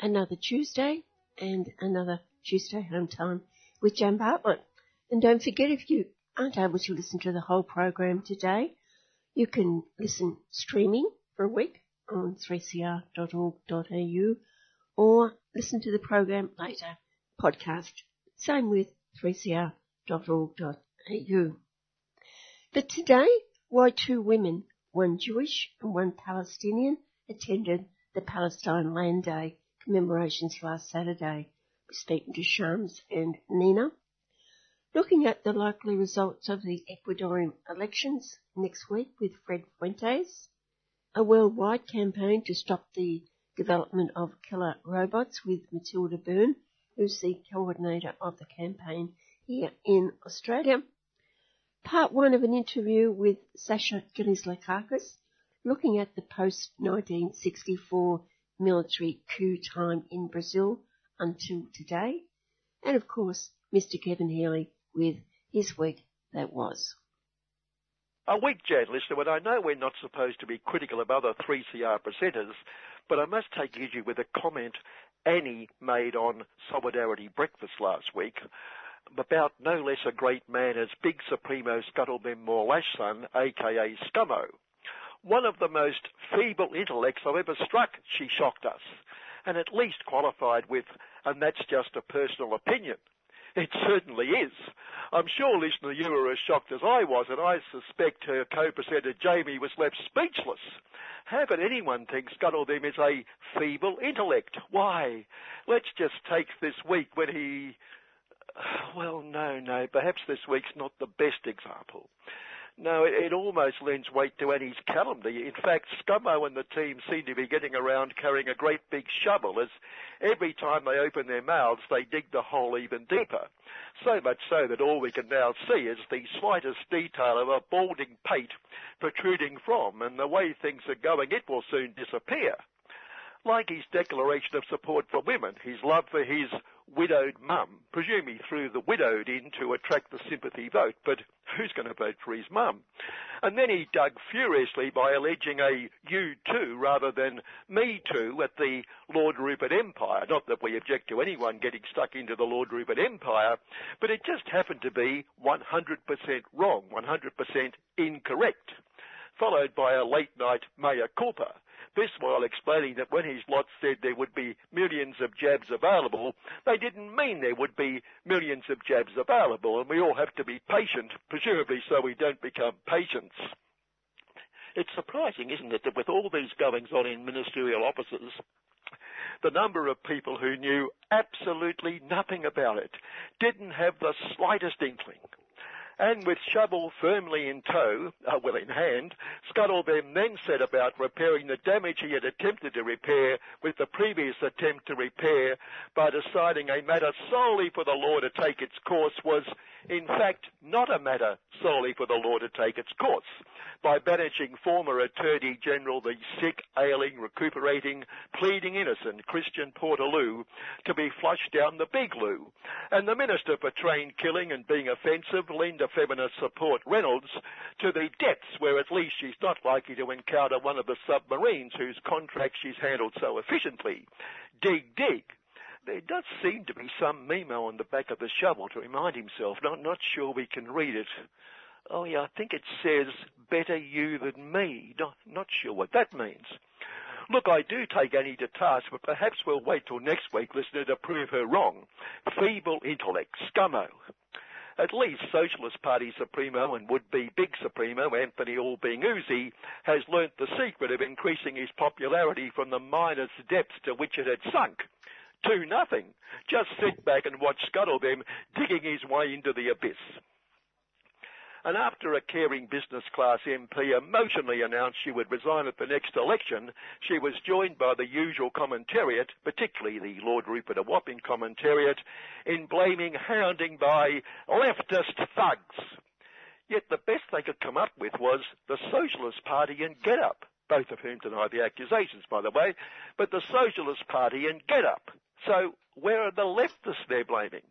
another Tuesday and another Tuesday home time with Jan Bartlett. And don't forget if you aren't able to listen to the whole program today, you can listen streaming for a week on 3cr.org.au or listen to the program later, podcast. Same with 3cr.org.au. But today, why two women, one Jewish and one Palestinian, attended the Palestine Land Day commemorations last Saturday. Speaking to Shams and Nina. Looking at the likely results of the Ecuadorian elections next week with Fred Fuentes. A worldwide campaign to stop the development of killer robots with Matilda Byrne, who's the coordinator of the campaign here in Australia. Part one of an interview with Sasha Gillis-Lakakis, looking at the post-1964 military coup time in Brazil until today. And of course, Mr. Kevin Healy with his week that was. A week, Jan, listener, and I know we're not supposed to be critical of other 3CR presenters, but I must take issue with a comment Annie made on Solidarity Breakfast last week about no less a great man as Big Supremo Scuttlebem Morlashson, aka Scummo. One of the most feeble intellects I've ever struck, she shocked us, and at least qualified with, and that's just a personal opinion. It certainly is. I'm sure, listener, you were as shocked as I was, and I suspect her co-presenter Jamie was left speechless. How could anyone think Scuttlebem is a feeble intellect? Why? Let's just take this week when he... Well, no, no, perhaps this week's not the best example. No, it, it, almost lends weight to Annie's calumny. In fact, Scummo and the team seem to be getting around carrying a great big shovel as every time they open their mouths they dig the hole even deeper. So much so that all we can now see is the slightest detail of a balding pate protruding from, and the way things are going it will soon disappear. Like his declaration of support for women, his love for his widowed mum. presumably threw the widowed in to attract the sympathy vote, but who's going to vote for his mum? And then he dug furiously by alleging a you too rather than me too at the Lord Rupert Empire. Not that we object to anyone getting stuck into the Lord Rupert Empire, but it just happened to be 100% wrong, 100% incorrect followed by a late night mea culpa. This while explaining that when his lot said there would be millions of jabs available, they didn't mean there would be millions of jabs available, and we all have to be patient, presumably so we don't become patients. It's surprising, isn't it, that with all these goings on in ministerial offices, the number of people who knew absolutely nothing about it, didn't have the slightest inkling, and with shovel firmly in tow, uh, well in hand, Scuttlebem then set about repairing the damage he had attempted to repair with the previous attempt to repair by deciding a matter solely for the law to take its course was, in fact, not a matter solely for the law to take its course by banishing former Attorney General the sick, ailing, recuperating, pleading innocent Christian Portaloo to be flushed down the big loo, and the Minister for Train Killing and Being Offensive, Linda Feminist Support Reynolds, to the depths where at least she's not likely to encounter one of the submarines whose contracts she's handled so efficiently. Dig, dig. There does seem to be some memo on the back of the shovel to remind himself. Not, not sure we can read it. Oh yeah, I think it says better you than me. Not, not sure what that means. Look, I do take Annie to task, but perhaps we'll wait till next week, listener, to prove her wrong. Feeble intellect, scummo. At least Socialist Party Supremo and would-be Big Supremo, Anthony Allbeing Uzi, has learnt the secret of increasing his popularity from the minus depths to which it had sunk. To nothing. Just sit back and watch Scuttlebem digging his way into the abyss and after a caring business class MP emotionally announced she would resign at the next election, she was joined by the usual commentariat, particularly the Lord Rupert of whopping commentariat, in blaming hounding by leftist thugs. Yet the best they could come up with was the Socialist Party and Get Up, both of whom deny the accusations, by the way, but the Socialist Party and Get Up. So where are the leftists they're blaming?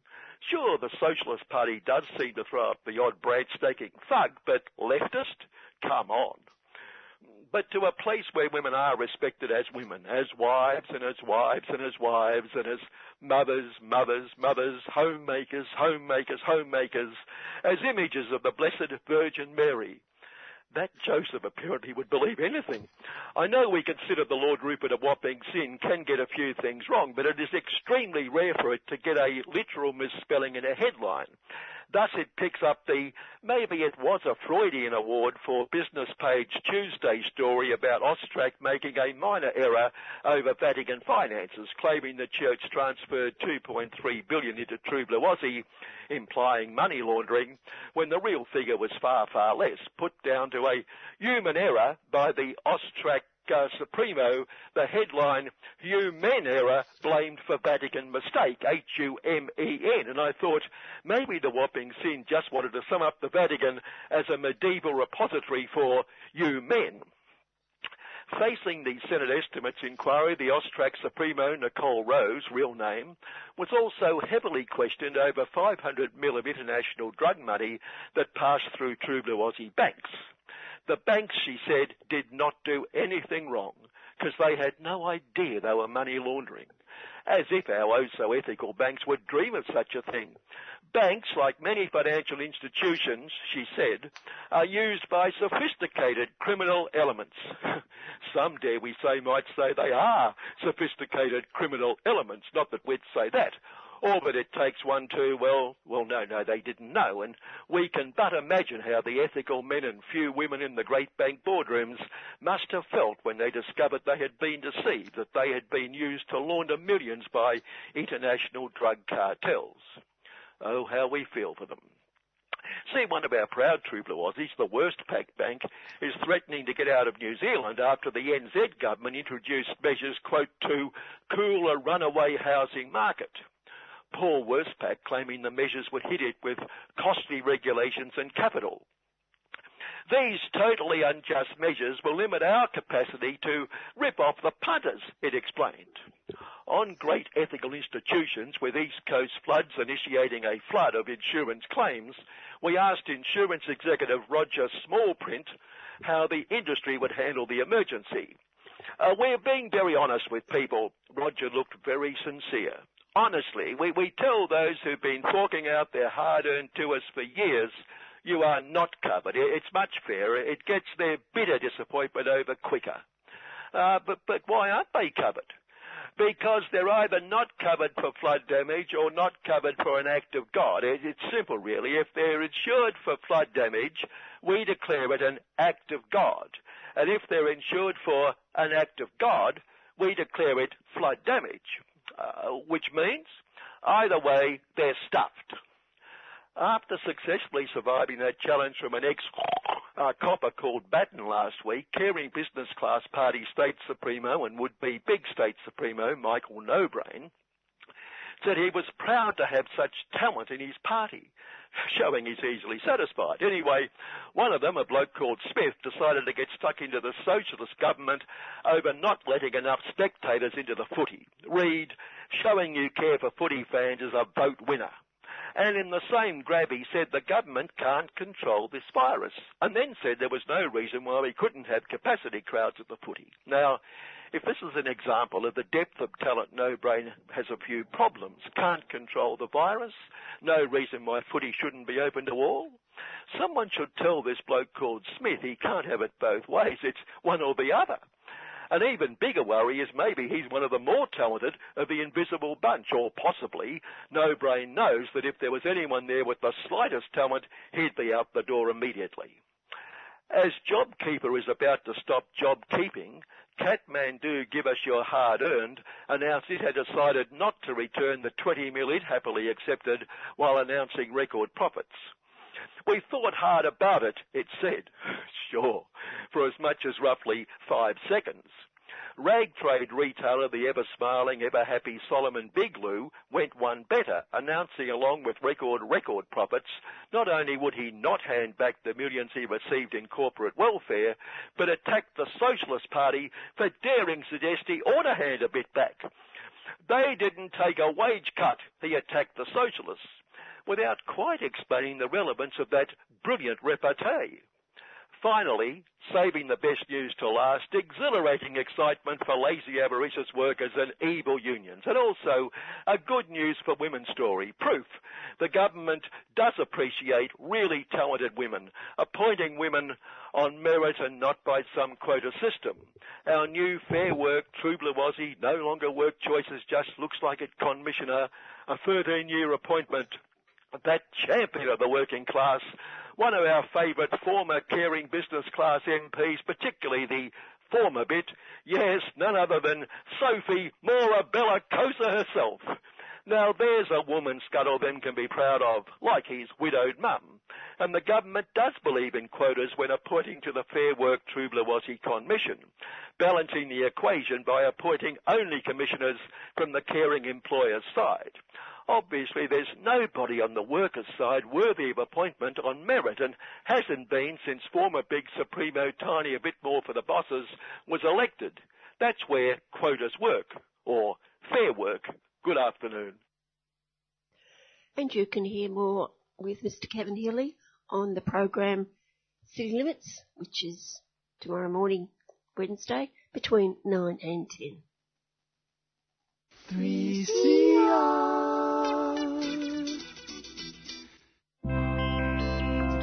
Sure, the Socialist Party does seem to throw up the odd branch staking thug, but leftist? Come on. but to a place where women are respected as women, as wives and as wives and as wives and as mothers, mothers, mothers, homemakers, homemakers, homemakers, as images of the Blessed Virgin Mary. That Joseph apparently would believe anything. I know we consider the Lord Rupert a whopping sin, can get a few things wrong, but it is extremely rare for it to get a literal misspelling in a headline. Thus it picks up the, maybe it was a Freudian award for Business Page Tuesday story about Austrac making a minor error over Vatican finances, claiming the church transferred 2.3 billion into True Aussie, implying money laundering, when the real figure was far, far less, put down to a human error by the Austrac uh, Supremo, the headline, Humen error blamed for Vatican mistake, H-U-M-E-N. And I thought maybe the whopping sin just wanted to sum up the Vatican as a medieval repository for you men. Facing the Senate estimates inquiry, the Austrac Supremo, Nicole Rose, real name, was also heavily questioned over 500 mil of international drug money that passed through True Blue Aussie banks. The banks, she said, did not do anything wrong because they had no idea they were money laundering. As if our oh so ethical banks would dream of such a thing. Banks, like many financial institutions, she said, are used by sophisticated criminal elements. Some, dare we say, might say they are sophisticated criminal elements, not that we'd say that Oh, or that it takes one to, well, well, no, no, they didn't know. And we can but imagine how the ethical men and few women in the great bank boardrooms must have felt when they discovered they had been deceived, that they had been used to launder millions by international drug cartels. Oh, how we feel for them. See, one of our proud True Blue Aussies, the Westpac Bank, is threatening to get out of New Zealand after the NZ government introduced measures, quote, to cool a runaway housing market. Paul Westpac claiming the measures would hit it with costly regulations and capital. These totally unjust measures will limit our capacity to rip off the punters, it explained. On great ethical institutions with East Coast floods initiating a flood of insurance claims, we asked insurance executive Roger Smallprint how the industry would handle the emergency. Uh, we're being very honest with people. Roger looked very sincere honestly, we, we tell those who've been forking out their hard-earned to us for years, you are not covered. It's much fairer. It gets their bitter disappointment over quicker. Uh, but, but why aren't they covered? Because they're either not covered for flood damage or not covered for an act of God. It, it's simple, really. If they're insured for flood damage, we declare it an act of God. And if they're insured for an act of God, we declare it flood damage. Uh, which means either way, they're stuffed. After successfully surviving that challenge from an ex-copper uh, called Batten last week, caring business class party state supremo and would-be big state supremo Michael Nobrain said he was proud to have such talent in his party showing he's easily satisfied. Anyway, one of them, a bloke called Smith, decided to get stuck into the socialist government over not letting enough spectators into the footy. Read, showing you care for footy fans is a vote winner. And in the same grab, he said the government can't control this virus, and then said there was no reason why we couldn't have capacity crowds at the footy. Now, if this is an example of the depth of talent no brain has a few problems, can't control the virus, no reason why footy shouldn't be open to all, someone should tell this bloke called Smith he can't have it both ways. It's one or the other. An even bigger worry is maybe he's one of the more talented of the invisible bunch, or possibly No Brain knows that if there was anyone there with the slightest talent, he'd be out the door immediately. As JobKeeper is about to stop job keeping, Kathmandu Give Us Your Hard Earned announced it had decided not to return the 20 mil it happily accepted while announcing record profits. We thought hard about it, it said. Sure, for as much as roughly five seconds. Rag trade retailer, the ever smiling, ever happy Solomon Bigloo, went one better, announcing along with record record profits, not only would he not hand back the millions he received in corporate welfare, but attacked the Socialist Party for daring suggest he ought to hand a bit back. They didn't take a wage cut, he attacked the Socialists, without quite explaining the relevance of that brilliant repartee. Finally, saving the best news to last, exhilarating excitement for lazy avaricious workers and evil unions. And also, a good news for women's story. Proof the government does appreciate really talented women, appointing women on merit and not by some quota system. Our new Fair Work True Blue Aussie No Longer Work Choices just looks like it commissioner, a 13 year appointment. That champion of the working class one of our favourite former caring business class MPs, particularly the former bit, yes, none other than Sophie Mora Bella Cosa herself. Now there's a woman Scuttleben can be proud of, like his widowed mum. And the government does believe in quotas when appointing to the Fair Work True Commission, balancing the equation by appointing only commissioners from the caring employer's side. Obviously, there's nobody on the workers' side worthy of appointment on merit and hasn't been since former Big Supremo Tiny A Bit More for the Bosses was elected. That's where quotas work, or fair work. Good afternoon. And you can hear more with Mr. Kevin Healy on the program City Limits, which is tomorrow morning, Wednesday, between 9 and 10. 3CR.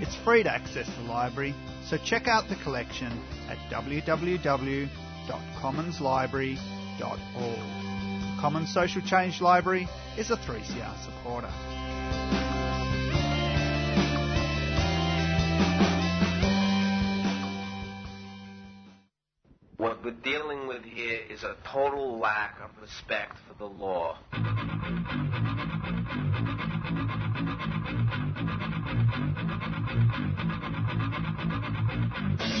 It's free to access the library, so check out the collection at www.commonslibrary.org. Commons Social Change Library is a 3CR supporter. What we're dealing with here is a total lack of respect for the law.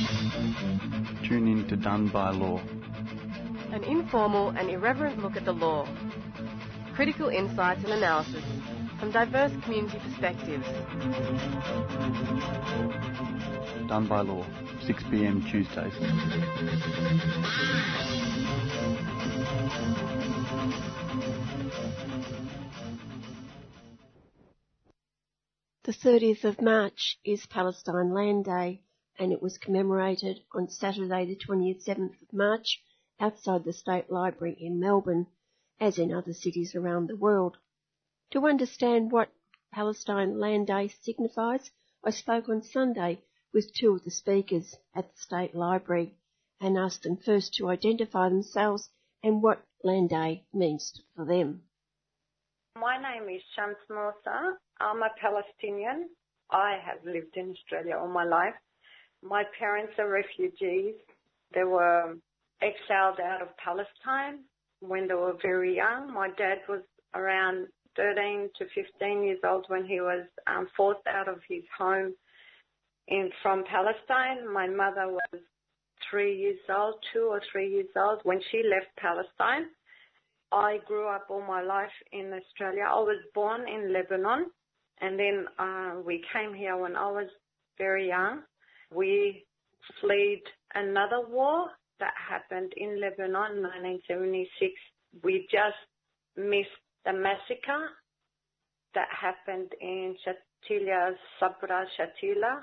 Tune in to Done by Law. An informal and irreverent look at the law. Critical insights and analysis from diverse community perspectives. Done by Law, 6 pm Tuesdays. The 30th of March is Palestine Land Day and it was commemorated on Saturday the 27th of March outside the State Library in Melbourne, as in other cities around the world. To understand what Palestine Land Day signifies, I spoke on Sunday with two of the speakers at the State Library and asked them first to identify themselves and what Land Day means for them. My name is Shams Musa. I'm a Palestinian. I have lived in Australia all my life. My parents are refugees. They were exiled out of Palestine when they were very young. My dad was around 13 to 15 years old when he was um, forced out of his home in from Palestine. My mother was three years old, two or three years old when she left Palestine. I grew up all my life in Australia. I was born in Lebanon and then uh, we came here when I was very young. We fled another war that happened in Lebanon in 1976. We just missed the massacre that happened in Shatila, Sabra Shatila.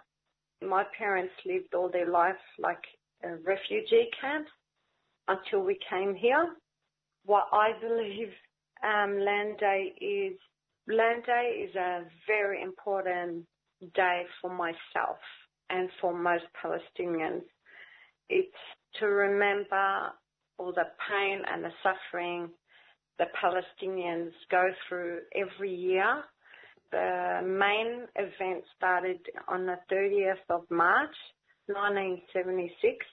My parents lived all their life like a refugee camp until we came here. What I believe um, Land Day is Land Day is a very important day for myself and for most Palestinians. It's to remember all the pain and the suffering the Palestinians go through every year. The main event started on the 30th of March 1976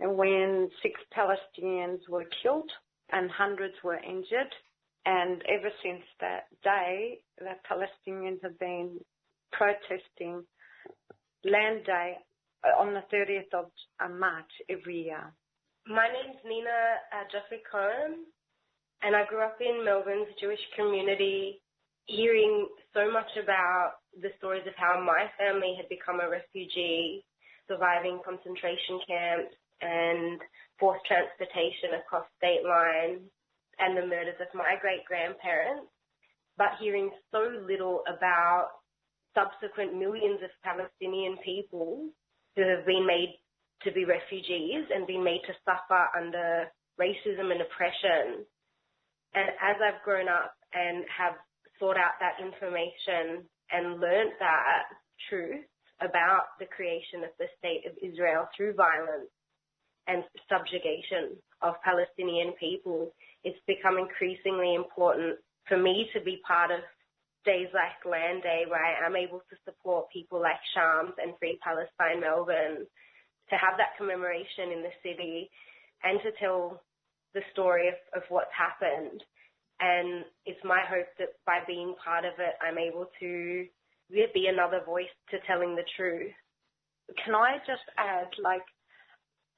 and when six Palestinians were killed and hundreds were injured and ever since that day, the Palestinians have been protesting Land Day uh, on the 30th of uh, March every year. My name's Nina uh, Jeffrey Cohen, and I grew up in Melbourne's Jewish community, hearing so much about the stories of how my family had become a refugee, surviving concentration camps and forced transportation across state lines, and the murders of my great grandparents, but hearing so little about subsequent millions of Palestinian people who have been made to be refugees and been made to suffer under racism and oppression. And as I've grown up and have sought out that information and learned that truth about the creation of the state of Israel through violence and subjugation of Palestinian people, it's become increasingly important for me to be part of days like Land Day where I am able to support people like Shams and Free Palestine Melbourne to have that commemoration in the city and to tell the story of, of what's happened. And it's my hope that by being part of it, I'm able to be another voice to telling the truth. Can I just add, like,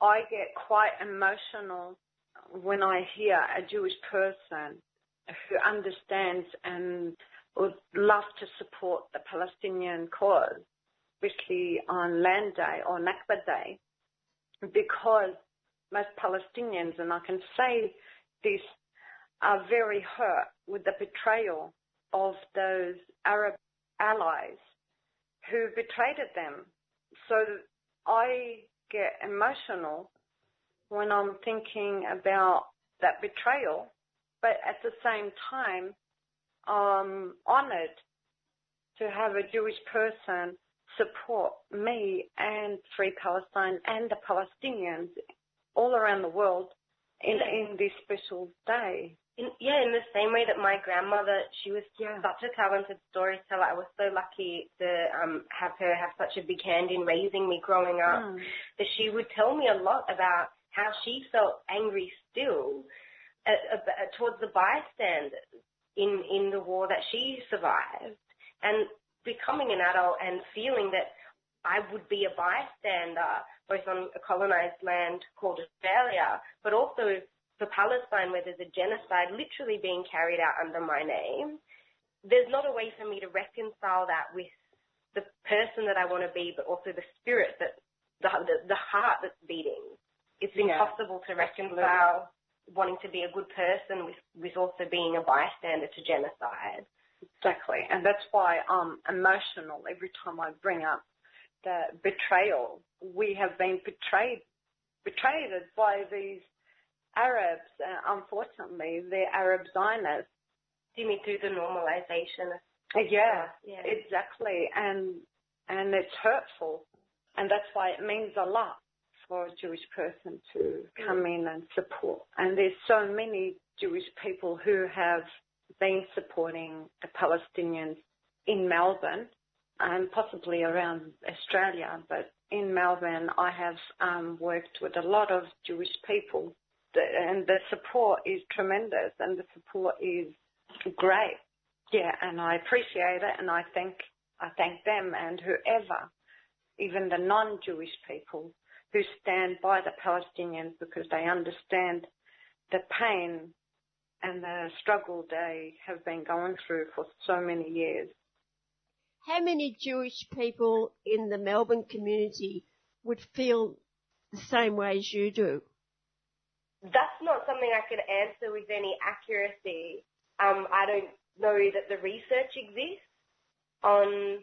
I get quite emotional when I hear a Jewish person who understands and would love to support the Palestinian cause, especially on Land Day or Nakba Day, because most Palestinians, and I can say this, are very hurt with the betrayal of those Arab allies who betrayed them. So I get emotional when I'm thinking about that betrayal, but at the same time, honored to have a Jewish person support me and Free Palestine and the Palestinians all around the world in, in this special day. In, yeah, in the same way that my grandmother, she was yeah. such a talented storyteller. I was so lucky to um, have her have such a big hand in raising me growing up. Mm. That she would tell me a lot about how she felt angry still uh, uh, towards the bystanders in, in the war that she survived and becoming an adult and feeling that I would be a bystander both on a colonized land called Australia, but also for Palestine where there's a genocide literally being carried out under my name. There's not a way for me to reconcile that with the person that I want to be, but also the spirit that the, the, the heart that's beating. It's impossible to reconcile wanting to be a good person with, with also being a bystander to genocide. Exactly. And that's why I'm emotional every time I bring up the betrayal. We have been betrayed, betrayed by these Arabs. Uh, unfortunately, they're Arab Zionists. Do you mean through the normalization? Of- yeah, yeah, exactly. And and it's hurtful, and that's why it means a lot for a Jewish person to come in and support. And there's so many Jewish people who have been supporting the Palestinians in Melbourne and possibly around Australia, but in Melbourne I have um, worked with a lot of Jewish people and the support is tremendous and the support is great. Yeah, and I appreciate it and I thank I thank them and whoever, even the non-Jewish people who stand by the Palestinians because they understand the pain and the struggle they have been going through for so many years. How many Jewish people in the Melbourne community would feel the same way as you do? That's not something I can answer with any accuracy. Um, I don't know that the research exists on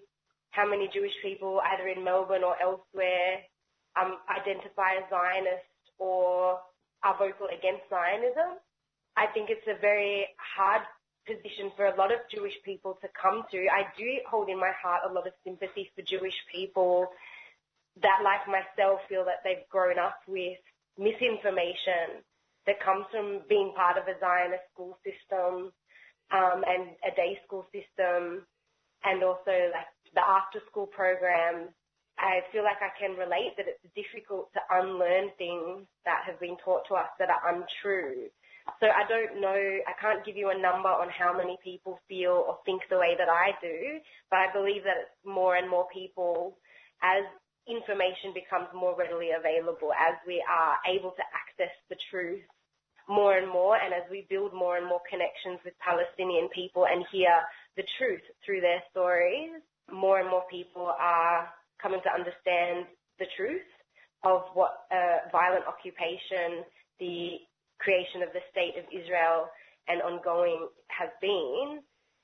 how many Jewish people, either in Melbourne or elsewhere, um, identify as Zionist or are vocal against Zionism. I think it's a very hard position for a lot of Jewish people to come to. I do hold in my heart a lot of sympathy for Jewish people that, like myself, feel that they've grown up with misinformation that comes from being part of a Zionist school system um, and a day school system, and also like the after school programs I feel like I can relate that it's difficult to unlearn things that have been taught to us that are untrue. So I don't know, I can't give you a number on how many people feel or think the way that I do, but I believe that it's more and more people as information becomes more readily available, as we are able to access the truth more and more, and as we build more and more connections with Palestinian people and hear the truth through their stories, more and more people are coming to understand the truth of what a violent occupation, the creation of the state of Israel and ongoing has been.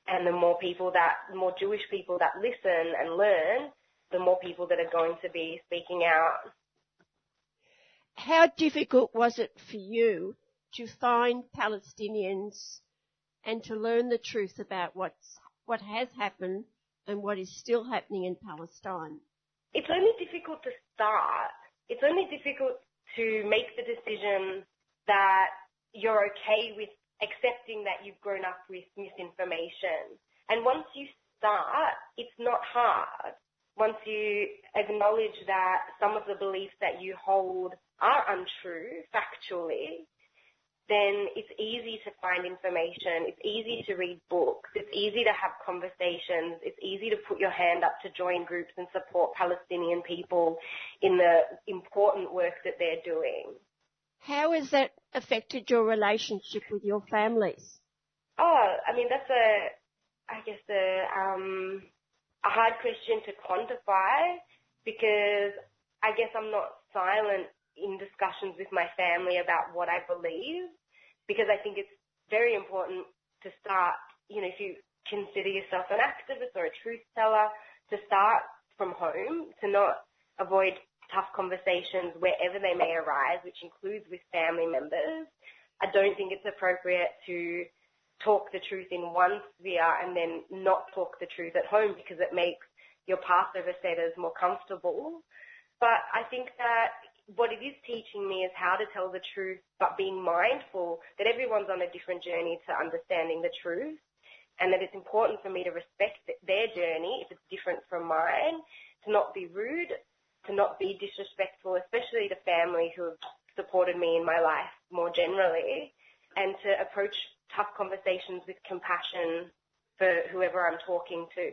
And the more people that, more Jewish people that listen and learn, the more people that are going to be speaking out. How difficult was it for you to find Palestinians and to learn the truth about what's, what has happened and what is still happening in Palestine? It's only difficult to start. It's only difficult to make the decision that you're okay with accepting that you've grown up with misinformation. And once you start, it's not hard. Once you acknowledge that some of the beliefs that you hold are untrue factually, then it's easy to find information. It's easy to read books. It's easy to have conversations. It's easy to put your hand up to join groups and support Palestinian people in the important work that they're doing. How has that affected your relationship with your families? Oh, I mean, that's a, I guess, a, um, a hard question to quantify because I guess I'm not silent in discussions with my family about what I believe because I think it's very important to start, you know, if you consider yourself an activist or a truth teller, to start from home, to not avoid tough conversations wherever they may arise, which includes with family members. I don't think it's appropriate to talk the truth in one sphere and then not talk the truth at home because it makes your Passover seders more comfortable. But I think that what it is teaching me is how to tell the truth, but being mindful that everyone's on a different journey to understanding the truth and that it's important for me to respect their journey if it's different from mine, to not be rude, to not be disrespectful, especially to family who have supported me in my life more generally, and to approach tough conversations with compassion for whoever I'm talking to.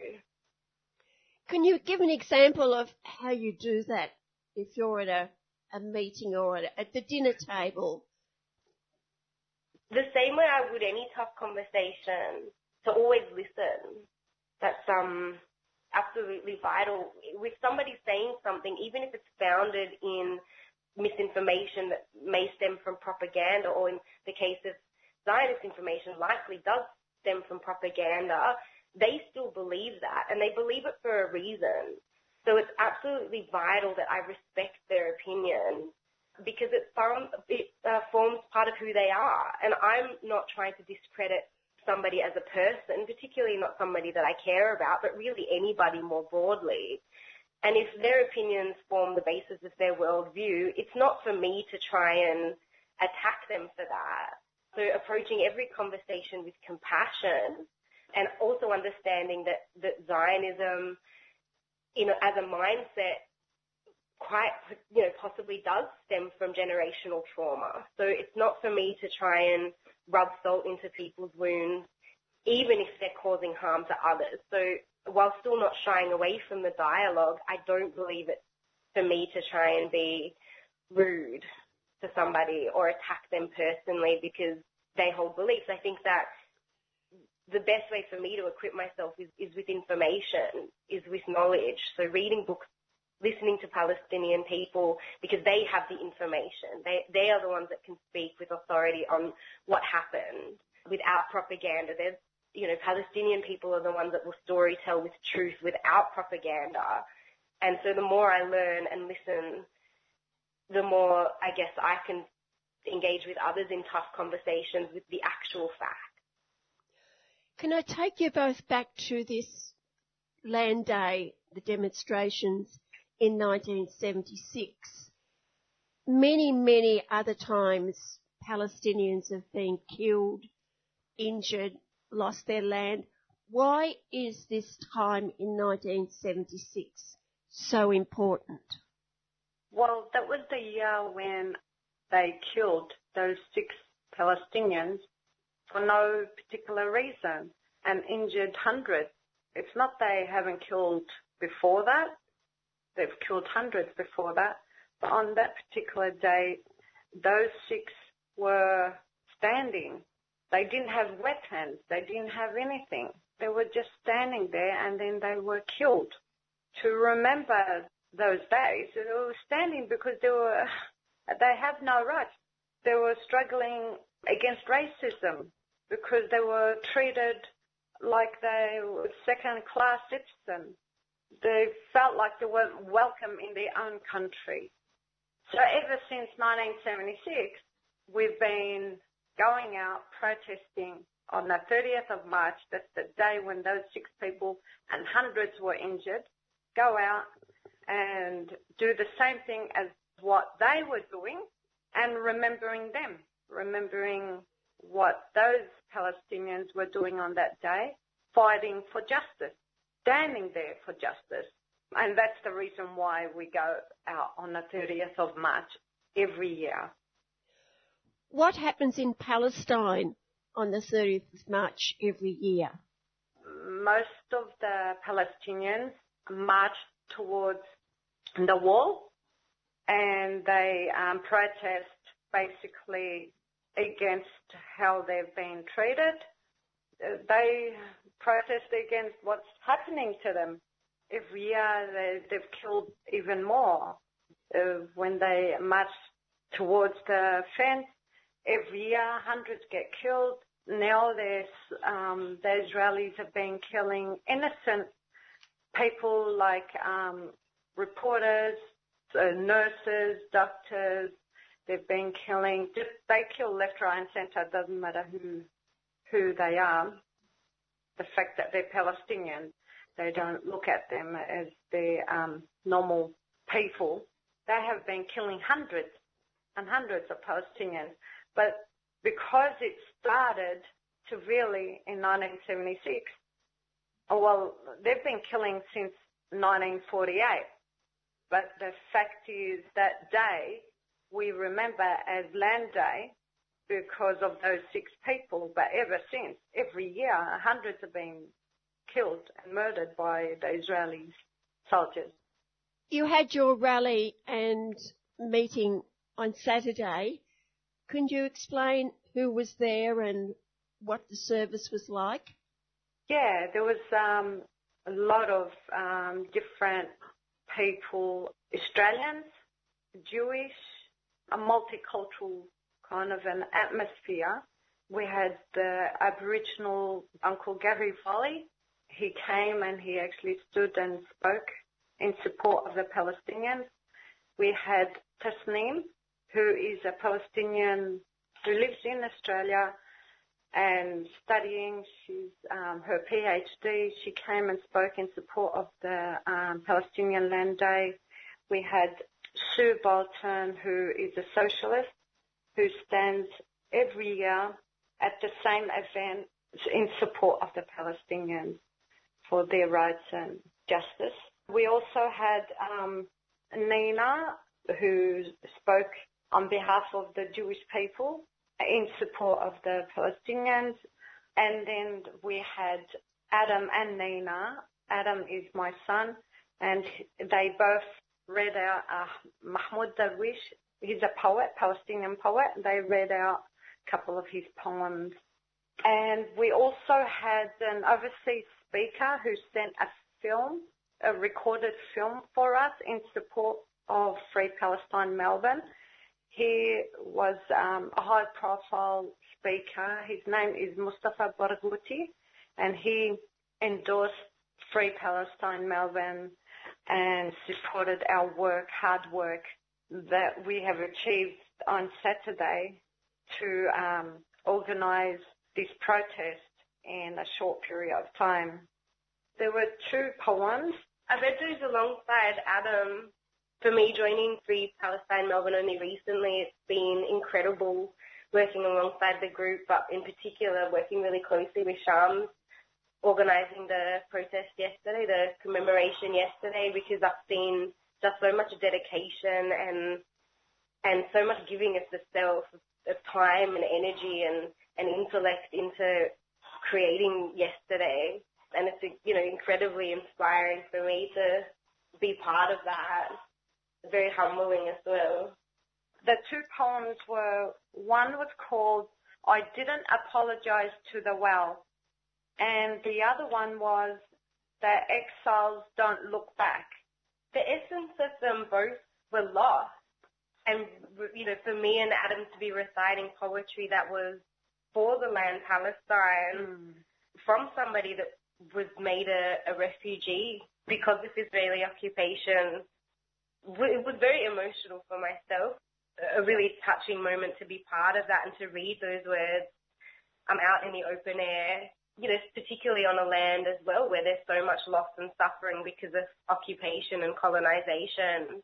Can you give an example of how you do that if you're at a a meeting or at the dinner table? The same way I would any tough conversation, to always listen. That's um absolutely vital. With somebody saying something, even if it's founded in misinformation that may stem from propaganda, or in the case of Zionist information, likely does stem from propaganda, they still believe that, and they believe it for a reason. So it's absolutely vital that I respect their opinion because it, forms, it uh, forms part of who they are. And I'm not trying to discredit somebody as a person, particularly not somebody that I care about, but really anybody more broadly. And if their opinions form the basis of their worldview, it's not for me to try and attack them for that. So approaching every conversation with compassion and also understanding that, that Zionism you know, as a mindset, quite, you know, possibly does stem from generational trauma. So it's not for me to try and rub salt into people's wounds, even if they're causing harm to others. So while still not shying away from the dialogue, I don't believe it's for me to try and be rude to somebody or attack them personally because they hold beliefs. I think that the best way for me to equip myself is, is with information, is with knowledge. So reading books, listening to Palestinian people because they have the information. They, they are the ones that can speak with authority on what happened without propaganda. There's, you know, Palestinian people are the ones that will story tell with truth without propaganda. And so the more I learn and listen, the more I guess I can engage with others in tough conversations with the actual facts. Can I take you both back to this land day, the demonstrations in 1976? Many, many other times Palestinians have been killed, injured, lost their land. Why is this time in 1976 so important? Well, that was the year when they killed those six Palestinians for no particular reason and injured hundreds. It's not they haven't killed before that. they've killed hundreds before that. But on that particular day, those six were standing. They didn't have weapons. They didn't have anything. They were just standing there and then they were killed. To remember those days, they were standing because they were, they have no rights. They were struggling against racism because they were treated like they were second class citizens. They felt like they weren't welcome in their own country. So ever since 1976, we've been going out protesting on the 30th of March, that's the day when those six people and hundreds were injured, go out and do the same thing as what they were doing and remembering them, remembering what those Palestinians were doing on that day, fighting for justice, standing there for justice. And that's the reason why we go out on the 30th of March every year. What happens in Palestine on the 30th of March every year? Most of the Palestinians march towards the wall and they um, protest basically against how they've been treated. They protest against what's happening to them. Every year they, they've killed even more. Uh, when they march towards the fence, every year hundreds get killed. Now there's, um, the Israelis have been killing innocent people like um, reporters, uh, nurses, doctors. They've been killing. Just they kill left, right, and centre. Doesn't matter who who they are. The fact that they're Palestinian, they don't look at them as their um, normal people. They have been killing hundreds and hundreds of Palestinians. But because it started severely in 1976, well, they've been killing since 1948. But the fact is that day we remember as Land Day because of those six people. But ever since, every year, hundreds have been killed and murdered by the Israeli soldiers. You had your rally and meeting on Saturday. Can you explain who was there and what the service was like? Yeah, there was um, a lot of um, different people, Australians, Jewish, a multicultural kind of an atmosphere. We had the Aboriginal Uncle Gary Foley. He came and he actually stood and spoke in support of the Palestinians. We had Tasneem, who is a Palestinian who lives in Australia and studying. She's um, her PhD. She came and spoke in support of the um, Palestinian Land Day. We had Sue Bolton, who is a socialist, who stands every year at the same event in support of the Palestinians for their rights and justice. We also had um, Nina, who spoke on behalf of the Jewish people in support of the Palestinians. And then we had Adam and Nina. Adam is my son, and they both read out uh, Mahmoud Darwish. He's a poet, Palestinian poet. They read out a couple of his poems. And we also had an overseas speaker who sent a film, a recorded film for us in support of Free Palestine Melbourne. He was um, a high profile speaker. His name is Mustafa Barghouti and he endorsed Free Palestine Melbourne and supported our work, hard work that we have achieved on Saturday to um, organise this protest in a short period of time. There were two poems. I read these alongside Adam for me, joining Free Palestine Melbourne only recently, it's been incredible working alongside the group, but in particular working really closely with Shams, organising the protest yesterday, the commemoration yesterday, because I've seen just so much dedication and and so much giving of the self, of time and energy and, and intellect into creating yesterday. And it's, you know, incredibly inspiring for me to be part of that. Very humbling as well. The two poems were, one was called I Didn't Apologize to the Well, and the other one was that Exiles Don't Look Back. The essence of them both were lost. And, you know, for me and Adam to be reciting poetry that was for the land Palestine mm. from somebody that was made a, a refugee because of Israeli occupation, it was very emotional for myself. A really touching moment to be part of that and to read those words. I'm out in the open air, you know, particularly on a land as well where there's so much loss and suffering because of occupation and colonization.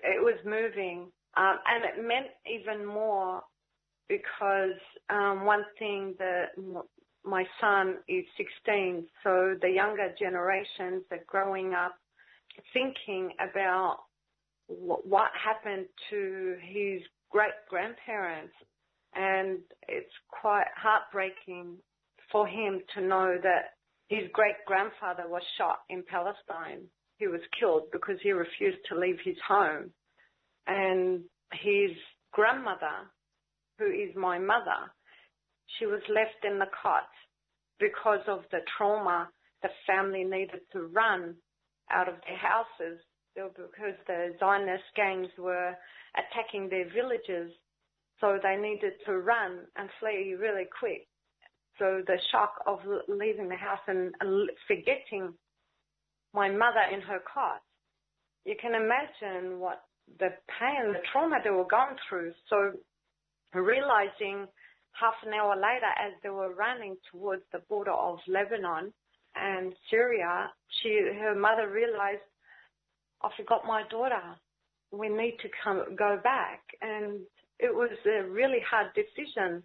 It was moving. Um, and it meant even more because um, one thing that my son is 16, so the younger generations are growing up thinking about what happened to his great grandparents, and it's quite heartbreaking for him to know that his great grandfather was shot in Palestine. He was killed because he refused to leave his home. And his grandmother, who is my mother, she was left in the cot because of the trauma the family needed to run out of their houses because the Zionist gangs were attacking their villages. So they needed to run and flee really quick. So the shock of leaving the house and forgetting my mother in her cot, you can imagine what the pain, the trauma they were going through. So realizing half an hour later as they were running towards the border of Lebanon and Syria, she, her mother realized, I forgot my daughter. We need to come, go back. And it was a really hard decision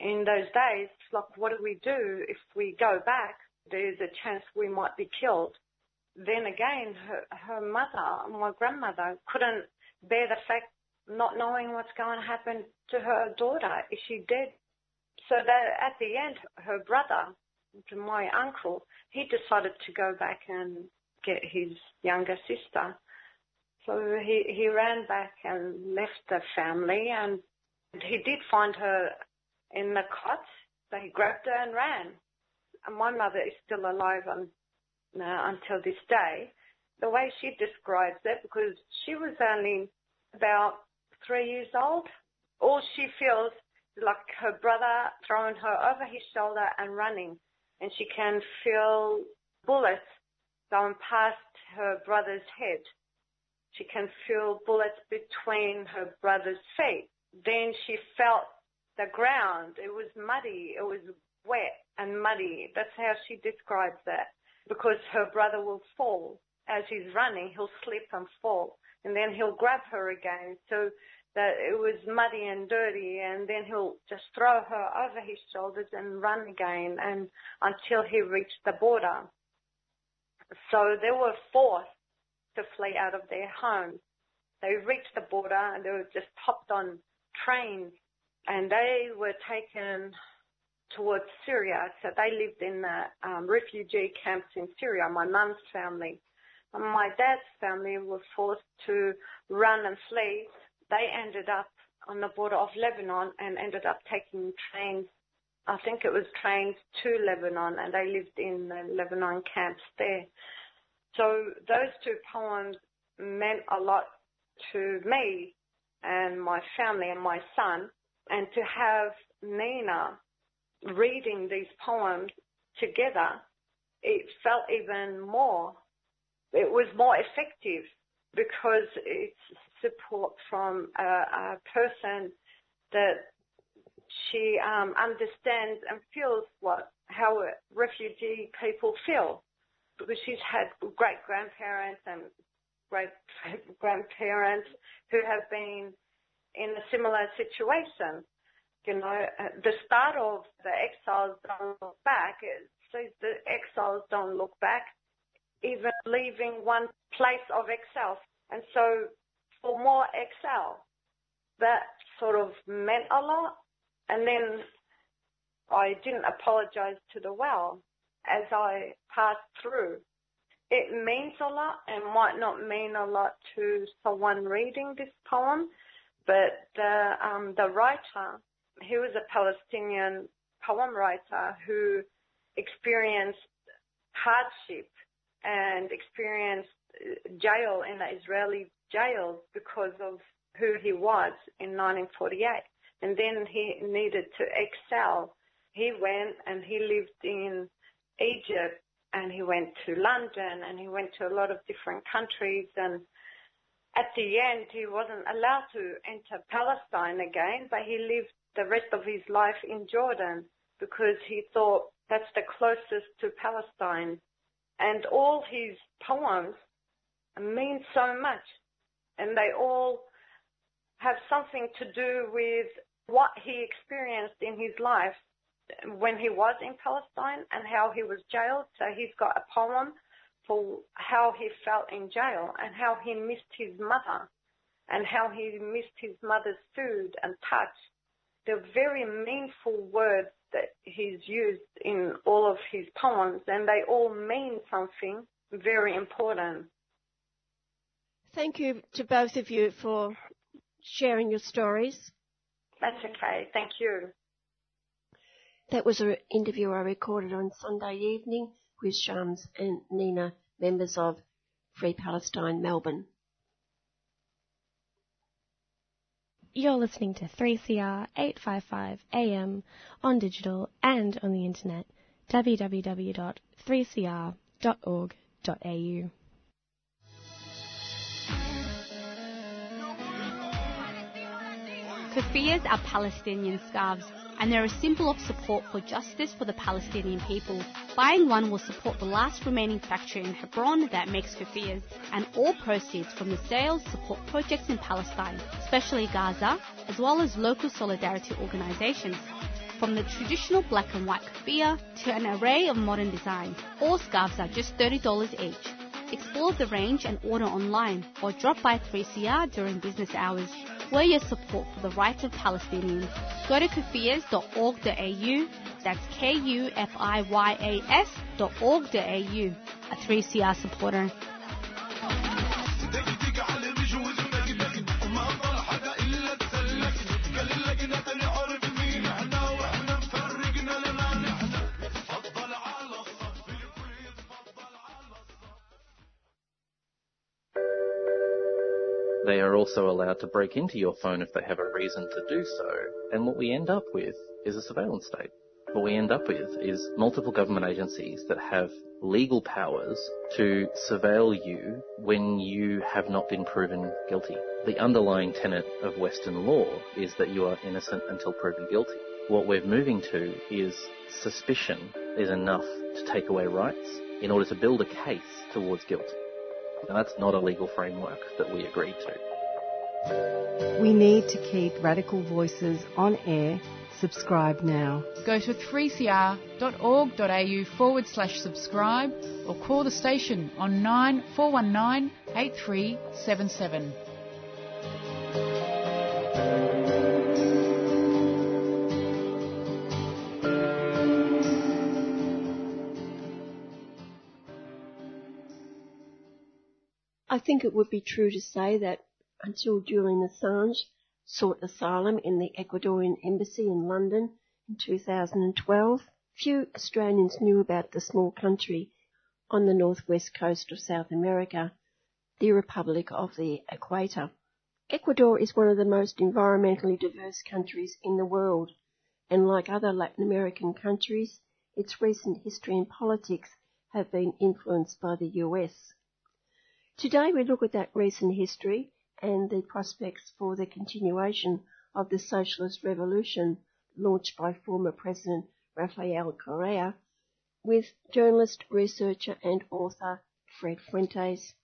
in those days. Like, what do we do if we go back? There's a chance we might be killed then again, her, her mother, my grandmother, couldn't bear the fact not knowing what's going to happen to her daughter. Is she dead? So that at the end, her brother, my uncle, he decided to go back and get his younger sister. So he, he ran back and left the family and he did find her in the cot. He grabbed her and ran. And my mother is still alive and now uh, until this day, the way she describes it, because she was only about three years old, all she feels like her brother throwing her over his shoulder and running, and she can feel bullets going past her brother's head. She can feel bullets between her brother's feet. Then she felt the ground. It was muddy. It was wet and muddy. That's how she describes that. because her brother will fall as he's running. He'll slip and fall, and then he'll grab her again. So that it was muddy and dirty, and then he'll just throw her over his shoulders and run again, and until he reached the border. So they were forced to flee out of their homes. They reached the border and they were just hopped on trains, and they were taken towards Syria. So they lived in the um, refugee camps in Syria, my mum's family. And my dad's family were forced to run and flee. They ended up on the border of Lebanon and ended up taking trains. I think it was trains to Lebanon and they lived in the Lebanon camps there. So those two poems meant a lot to me and my family and my son and to have Nina reading these poems together, it felt even more, it was more effective because it's support from a, a person that she um, understands and feels what how refugee people feel. Because she's had great grandparents and great grandparents who have been in a similar situation you know, the start of the exiles don't look back. Says the exiles don't look back, even leaving one place of exile. And so for more exile, that sort of meant a lot. And then I didn't apologize to the well as I passed through. it means a lot and might not mean a lot to someone reading this poem, but the, um, the writer, he was a Palestinian poem writer who experienced hardship and experienced uh, jail in the Israeli jail because of who he was in 1948. And then he needed to excel. He went and he lived in Egypt and he went to London and he went to a lot of different countries and at the end he wasn't allowed to enter Palestine again, but he lived the rest of his life in Jordan because he thought that's the closest to Palestine. And all his poems mean so much and they all have something to do with what he experienced in his life when he was in Palestine and how he was jailed. So he's got a poem for how he felt in jail and how he missed his mother and how he missed his mother's food and touch. They're very meaningful words that he's used in all of his poems and they all mean something very important. Thank you to both of you for sharing your stories. That's okay. Thank you. That was an interview I recorded on Sunday evening with Shams and Nina, members of Free Palestine Melbourne. You're listening to 3CR 855 AM on digital and on the internet www.3cr.org.au. Keffiyehs are Palestinian scarves and they're a symbol of support for justice for the Palestinian people. Buying one will support the last remaining factory in Hebron that makes keffiyehs, and all proceeds from the sales support projects in Palestine, especially Gaza, as well as local solidarity organizations. From the traditional black and white keffiyeh to an array of modern designs, all scarves are just $30 each. Explore the range and order online or drop by 3CR during business hours. We're your support for the rights of Palestinians. Go to kufiyas.org.au, that's K-U-F-I-Y-A-S dot org.au, a 3CR supporter. Also allowed to break into your phone if they have a reason to do so. And what we end up with is a surveillance state. What we end up with is multiple government agencies that have legal powers to surveil you when you have not been proven guilty. The underlying tenet of Western law is that you are innocent until proven guilty. What we're moving to is suspicion is enough to take away rights in order to build a case towards guilt. And that's not a legal framework that we agreed to. We need to keep radical voices on air. Subscribe now. Go to 3cr.org.au forward slash subscribe or call the station on 9419 8377. I think it would be true to say that until Julian Assange sought asylum in the Ecuadorian embassy in London in 2012, few Australians knew about the small country on the northwest coast of South America, the Republic of the Equator. Ecuador is one of the most environmentally diverse countries in the world, and like other Latin American countries, its recent history and politics have been influenced by the US. Today we look at that recent history and the prospects for the continuation of the socialist revolution launched by former President Rafael Correa with journalist, researcher and author Fred Fuentes.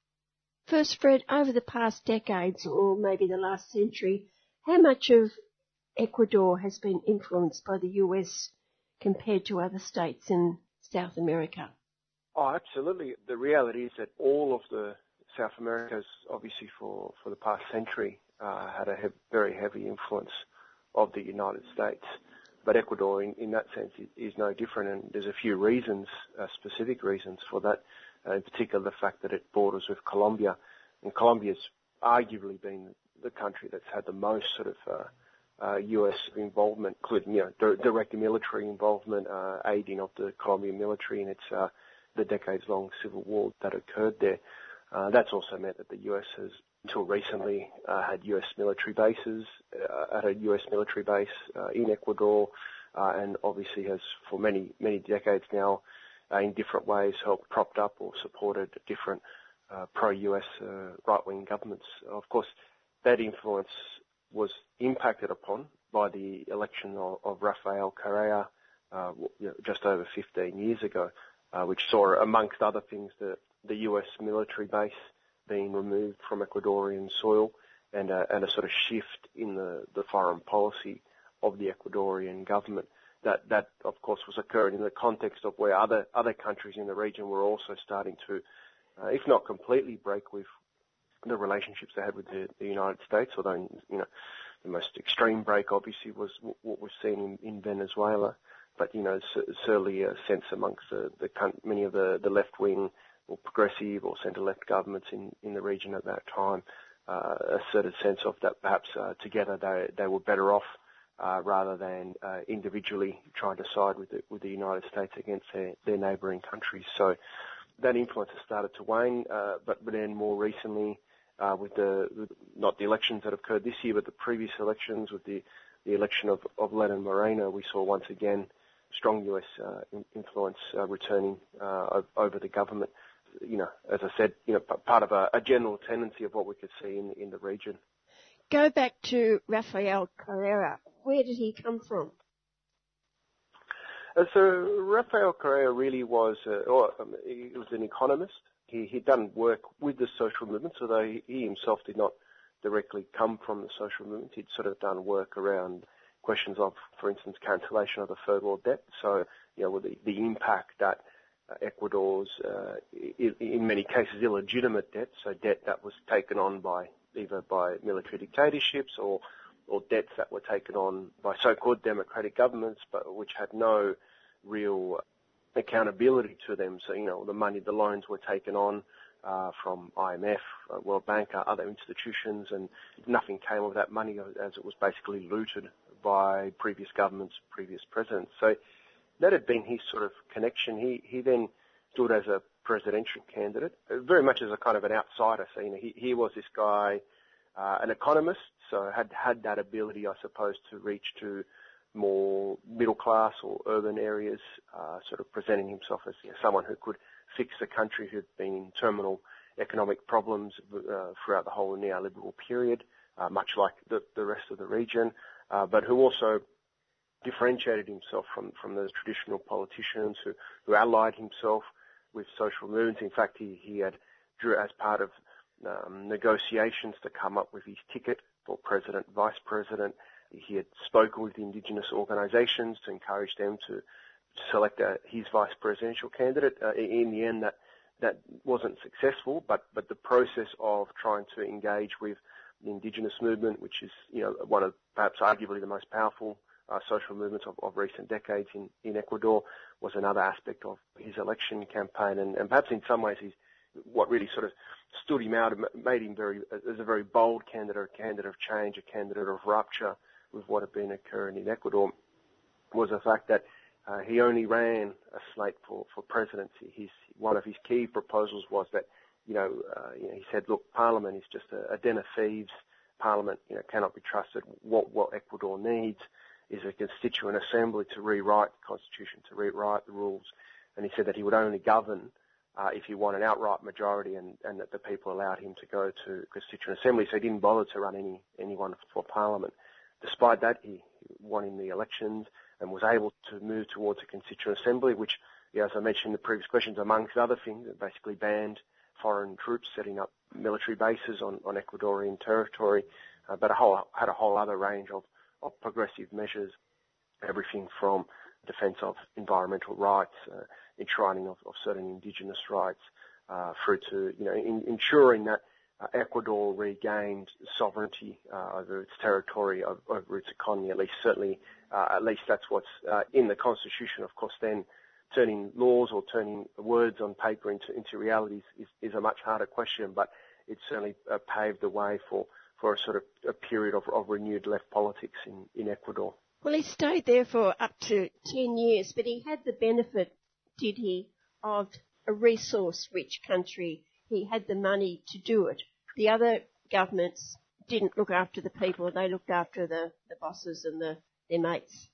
First, Fred, over the past decades or maybe the last century, how much of Ecuador has been influenced by the US compared to other states in South America? Oh, absolutely. The reality is that all of the South America's obviously for, for the past century uh, had a he- very heavy influence of the United States. but Ecuador, in, in that sense, is, no different, and there's a few reasons, uh, specific reasons for that. Uh, in particular, the fact that it borders with Colombia, and Colombia's arguably been the country that's had the most sort of uh, U.S. uh, involvement, including you know direct military involvement, uh, aiding of the Colombian military in its uh, the decades-long civil war that occurred there. Uh, that's also meant that the U.S. has, until recently, uh, had U.S. military bases uh, at a U.S. military base in Ecuador, and obviously has for many many decades now, in different ways, helped propped up or supported different pro-U.S. right-wing governments. Of course, that influence was impacted upon by the election of, Rafael Correa uh, you know, just over 15 years ago, uh, which saw, amongst other things, the, the US military base being removed from Ecuadorian soil and, uh, and a sort of shift in the, the foreign policy of the Ecuadorian government. That, that, of course, was occurring in the context of where other, other countries in the region were also starting to, uh, if not completely break with, the relationships they had with the, the United States, although, you know, the most extreme break obviously was what was seen in, in Venezuela. But, you know, certainly a sense amongst the, the many of the, the left-wing or progressive or centre-left governments in, in the region at that time, uh, a certain sense of that perhaps uh, together they, they were better off uh, rather than uh, individually trying to side with the, with the United States against their, their neighbouring countries. So that influence has started to wane, uh, but, but then more recently, uh, with the with not the elections that occurred this year, but the previous elections, with the the election of, of Lenin Moreno, we saw once again strong U.S. Uh, influence uh, returning uh, over the government. You know, as I said, you know, part of a, a, general tendency of what we could see in in the region. Go back to Rafael Correa. Where did he come from? Uh, so Rafael Correa really was, uh, or um, he was an economist he, he'd done work with the social movements, although he, he himself did not directly come from the social movement. He'd sort of done work around questions of, for instance, cancellation of the third world debt. So, you know, the, the impact that Ecuador's, uh, in, many cases, illegitimate debt, so debt that was taken on by either by military dictatorships or debts that were taken on by so-called democratic governments, but which had no real accountability to them. So, you know, the money, the loans were taken on uh, from IMF, uh, World Bank, uh, other institutions, and nothing came of that money as it was basically looted by previous governments, previous presidents. So that had been his sort of connection. He he then stood as a presidential candidate, uh, very much as a kind of an outsider. So you know, he he was this guy, uh, an economist, so had had that ability, I suppose, to reach to more middle class or urban areas, uh, sort of presenting himself as you know, someone who could fix a country who'd been in terminal economic problems uh, throughout the whole neoliberal period, uh, much like the, the, rest of the region, uh, but who also differentiated himself from, from those traditional politicians who, who allied himself with social movements. In fact, he, he had drew as part of um, negotiations to come up with his ticket for president, vice president, he had spoken with the Indigenous organisations to encourage them to select his vice presidential candidate. Uh, in the end, that that wasn't successful, but but the process of trying to engage with the Indigenous movement, which is you know one of perhaps arguably the most powerful social movements of, of, recent decades in, in Ecuador, was another aspect of his election campaign, and, and perhaps in some ways he's what really sort of stood him out and made him very as a very bold candidate, a candidate of change, a candidate of rupture, with what had been occurring in Ecuador was the fact that uh, he only ran a slate for, for presidency. His, one of his key proposals was that, you know, uh, you know he said, look, Parliament is just a, a den of thieves. Parliament, you know, cannot be trusted. What, what Ecuador needs is a constituent assembly to rewrite the constitution, to rewrite the rules. And he said that he would only govern uh, if he won an outright majority and, and that the people allowed him to go to constituent assembly. So he didn't bother to run any anyone for parliament. Despite that, he won in the elections and was able to move towards a constituent assembly, which, as I mentioned in the previous questions, amongst other things, basically banned foreign troops setting up military bases on, on Ecuadorian territory, uh, but a whole, had a whole other range of, of progressive measures, everything from defence of environmental rights, uh, enshrining of, of, certain indigenous rights, uh, through to you know in, ensuring that uh, Ecuador regained sovereignty uh, over its territory, over, its economy, at least certainly Uh, at least that's what's uh, in the constitution. Of course, then turning laws or turning words on paper into, into realities is, is a much harder question, but it certainly paved the way for, for a sort of a period of, of renewed left politics in, in Ecuador. Well, he stayed there for up to 10 years, but he had the benefit, did he, of a resource rich country. He had the money to do it. The other governments didn't look after the people, they looked after the, the bosses and the, their mates.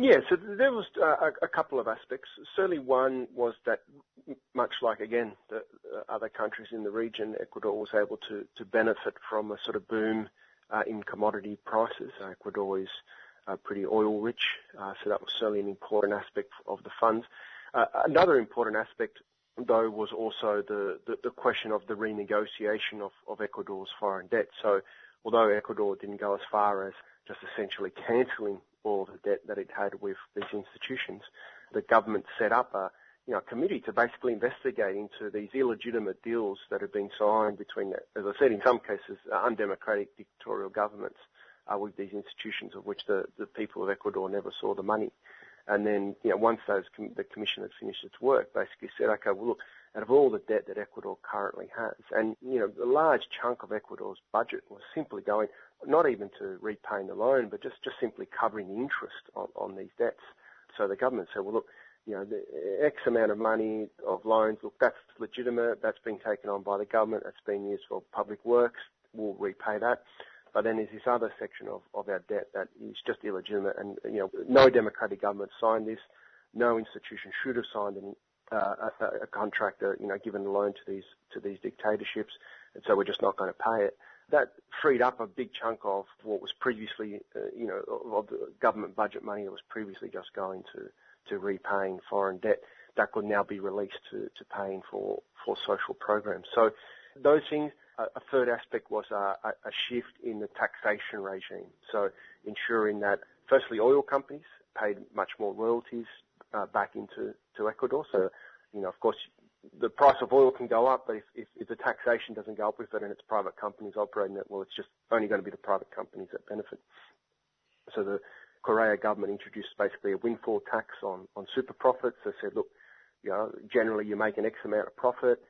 Yeah, so there was uh, a couple of aspects. Certainly one was that much like, again, the uh, other countries in the region, Ecuador was able to, to benefit from a sort of boom uh, in commodity prices. Ecuador is uh, pretty oil rich, uh, so that was certainly an important aspect of the funds. Uh, another important aspect, though, was also the, the, the question of the renegotiation of, of Ecuador's foreign debt. So although Ecuador didn't go as far as just essentially cancelling all the debt that it had with these institutions. The government set up a you know, committee to basically investigate into these illegitimate deals that have been signed between, as I said, in some cases, undemocratic dictatorial governments uh, with these institutions of which the, the people of Ecuador never saw the money. And then, you know, once those com- the commission had finished its work, basically said, okay, well, look, out of all the debt that Ecuador currently has, and you know, a large chunk of Ecuador's budget was simply going not even to repaying the loan, but just, just simply covering the interest on, on these debts. So the government said, well, look, you know, the X amount of money of loans, look, that's legitimate, that's been taken on by the government, that's been used for public works, we'll repay that. But then there's this other section of, of our debt that is just illegitimate and, you know, no democratic government signed this. No institution should have signed any, uh, a, a contractor, you know, given a loan to these, to these dictatorships. And so we're just not going to pay it that freed up a big chunk of what was previously, uh, you know, of the government budget money that was previously just going to, to repaying foreign debt. That could now be released to, to paying for, for social programs. So those things, a, a third aspect was a, a, shift in the taxation regime. So ensuring that firstly oil companies paid much more royalties uh, back into to Ecuador. So, you know, of course, the price of oil can go up, but if, if, if, the taxation doesn't go up with it and it's private companies operating it, well, it's just only going to be the private companies that benefit. So the Correa government introduced basically a windfall tax on, on super profits. They said, look, you know, generally you make an X amount of profit.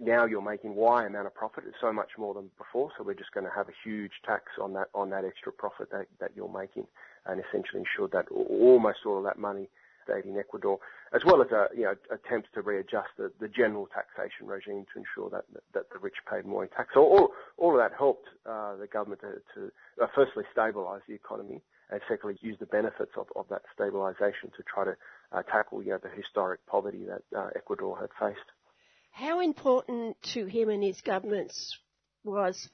Now you're making Y amount of profit. It's so much more than before. So we're just going to have a huge tax on that, on that extra profit that, that you're making and essentially ensure that almost all of that money stayed in Ecuador, as well as uh, attempts to readjust the, general taxation regime to ensure that the rich paid more in tax. All, of that helped uh, the government to, uh, firstly stabilise the economy and secondly use the benefits of, that stabilisation to try to tackle the historic poverty that Ecuador had faced. How important to him and his governments was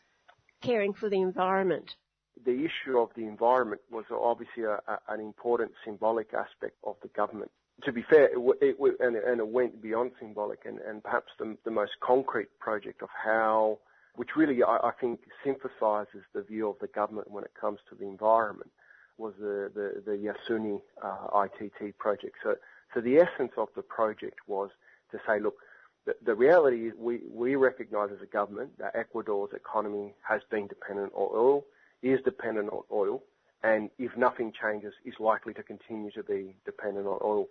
caring for the environment? The issue of the environment was obviously a, a, an important symbolic aspect of the government. To be fair, it, it, and, and, it went beyond symbolic, and, and perhaps the, the, most concrete project of how, which really I, I, think synthesises the view of the government when it comes to the environment, was the the, the Yasuni uh, ITT project. So, so the essence of the project was to say, look, the, the reality is we, we recognise as a government that Ecuador's economy has been dependent on oil is dependent on oil, and if nothing changes, is likely to continue to be dependent on oil.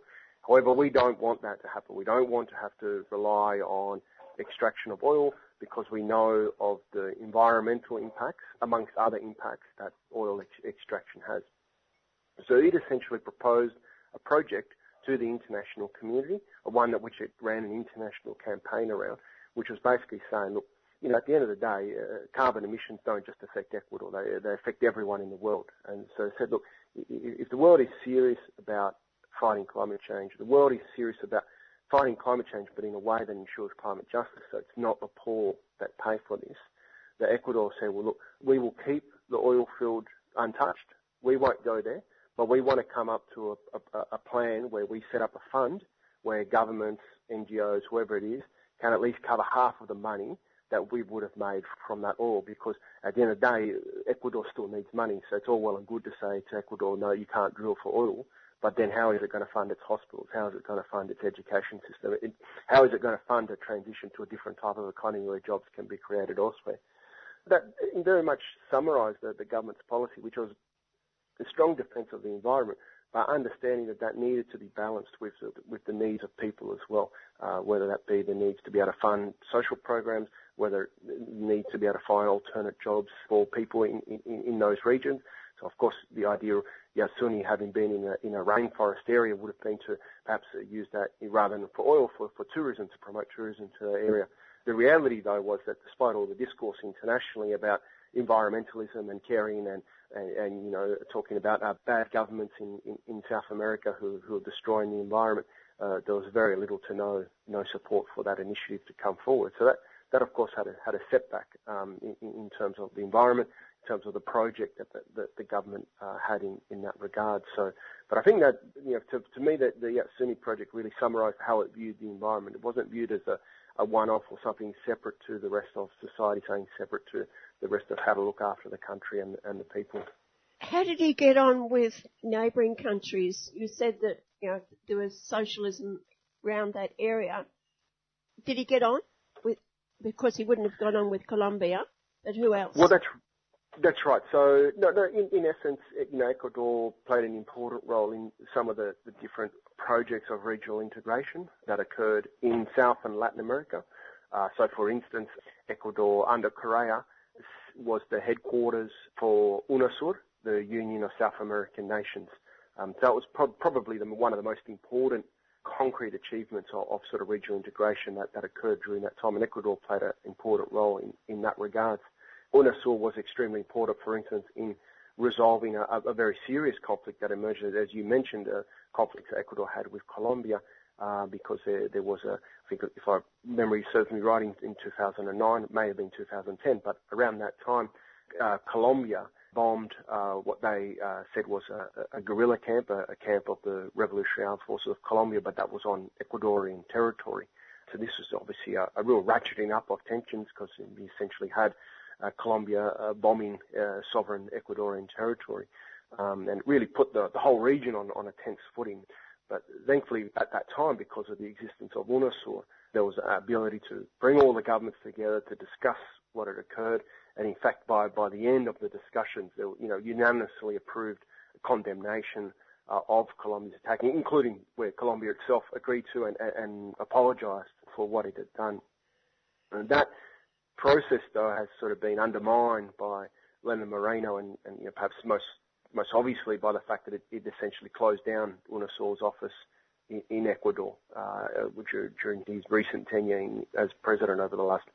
However, we don't want that to happen. We don't want to have to rely on extraction of oil because we know of the environmental impacts, amongst other impacts that oil ex- extraction has. So it essentially proposed a project to the international community, one that which it ran an international campaign around, which was basically saying, look, you know, at the end of the day, uh, carbon emissions don't just affect Ecuador; they they affect everyone in the world. And so I said, look, if the world is serious about fighting climate change, the world is serious about fighting climate change, but in a way that ensures climate justice. So it's not the poor that pay for this. The Ecuador said, well, look, we will keep the oil field untouched. We won't go there, but we want to come up to a, a, a plan where we set up a fund where governments, NGOs, whoever it is, can at least cover half of the money that we would have made from that oil because at the end of the day, Ecuador still needs money. So it's all well and good to say to Ecuador, no, you can't drill for oil. But then how is it going to fund its hospitals? How is it going to fund its education system? How is it going to fund a transition to a different type of economy where jobs can be created elsewhere? That very much summarised the, the government's policy, which was a strong defence of the environment, but understanding that that needed to be balanced with the, with the needs of people as well, uh, whether that be the needs to be able to fund social programs, whether it needs to be able to find alternate jobs for people in, in, in those regions. So of course the idea of Yasuni having been in a, in a rainforest area would have been to perhaps use that rather than for oil for, for tourism to promote tourism to the area. The reality though was that despite all the discourse internationally about environmentalism and caring and, and, and you know, talking about uh, bad governments in, in, in, South America who, who are destroying the environment, uh, there was very little to no, no support for that initiative to come forward. So that, that of course had a, setback um, in, terms of the environment, in terms of the project that the, government uh, had in, that regard. So, but I think that you know, to, me, the Yasuni project really summarised how it viewed the environment. It wasn't viewed as a, one-off or something separate to the rest of society, saying separate to the rest of how to look after the country and, the people. How did he get on with neighbouring countries? You said that you know there was socialism around that area. Did he get on? Because he wouldn't have gone on with Colombia, but who else? Well, that's that's right. So, no, no. In, in essence, you know, Ecuador played an important role in some of the, the different projects of regional integration that occurred in South and Latin America. Uh, so, for instance, Ecuador under Correa was the headquarters for UNASUR, the Union of South American Nations. Um, so it was pro- probably the, one of the most important concrete achievements of, of, sort of regional integration that, that occurred during that time, and Ecuador played an important role in, in that regard. UNASUR was extremely important, for instance, in resolving a, a very serious conflict that emerged, as you mentioned, a conflict that Ecuador had with Colombia, uh, because there, there, was a, I think if I memory serves me right, in, in 2009, it may have been 2010, but around that time, uh, Colombia bombed uh, what they uh, said was a, a guerrilla camp, a, a, camp of the Revolutionary Armed Forces of Colombia, but that was on Ecuadorian territory. So this was obviously a, a real ratcheting up of tensions because we essentially had uh, Colombia uh, bombing uh, sovereign Ecuadorian territory, um, and really put the, the whole region on, on a tense footing. But thankfully, at that time, because of the existence of UNASUR, there was an ability to bring all the governments together to discuss what had occurred. And in fact, by, by the end of the discussions, they were, you know, unanimously approved condemnation uh, of Colombia's attack, including where Colombia itself agreed to and, and, apologised for what it had done. And that process, though, has sort of been undermined by Lenin Moreno and, and you know, perhaps most most obviously by the fact that it, it essentially closed down UNASUR's office in, in Ecuador uh, during his recent tenure in, as president over the last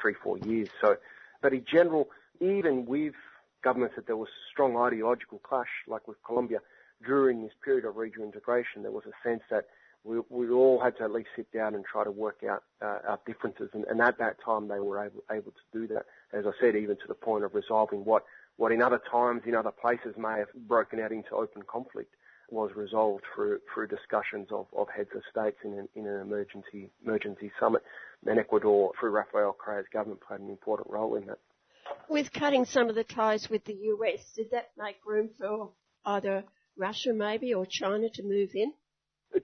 three, four years. So, but in general, even with governments that there was strong ideological clash, like with Colombia, during this period of regional integration, there was a sense that we, we all had to at least sit down and try to work out uh, our differences. And, and, at that time, they were able, able to do that. As I said, even to the point of resolving what what in other times, in other places may have broken out into open conflict was resolved through through discussions of, of heads of states in an, in an emergency emergency summit. And Ecuador, through Rafael Correa's government, played an important role in that. With cutting some of the ties with the US, did that make room for either Russia maybe or China to move in?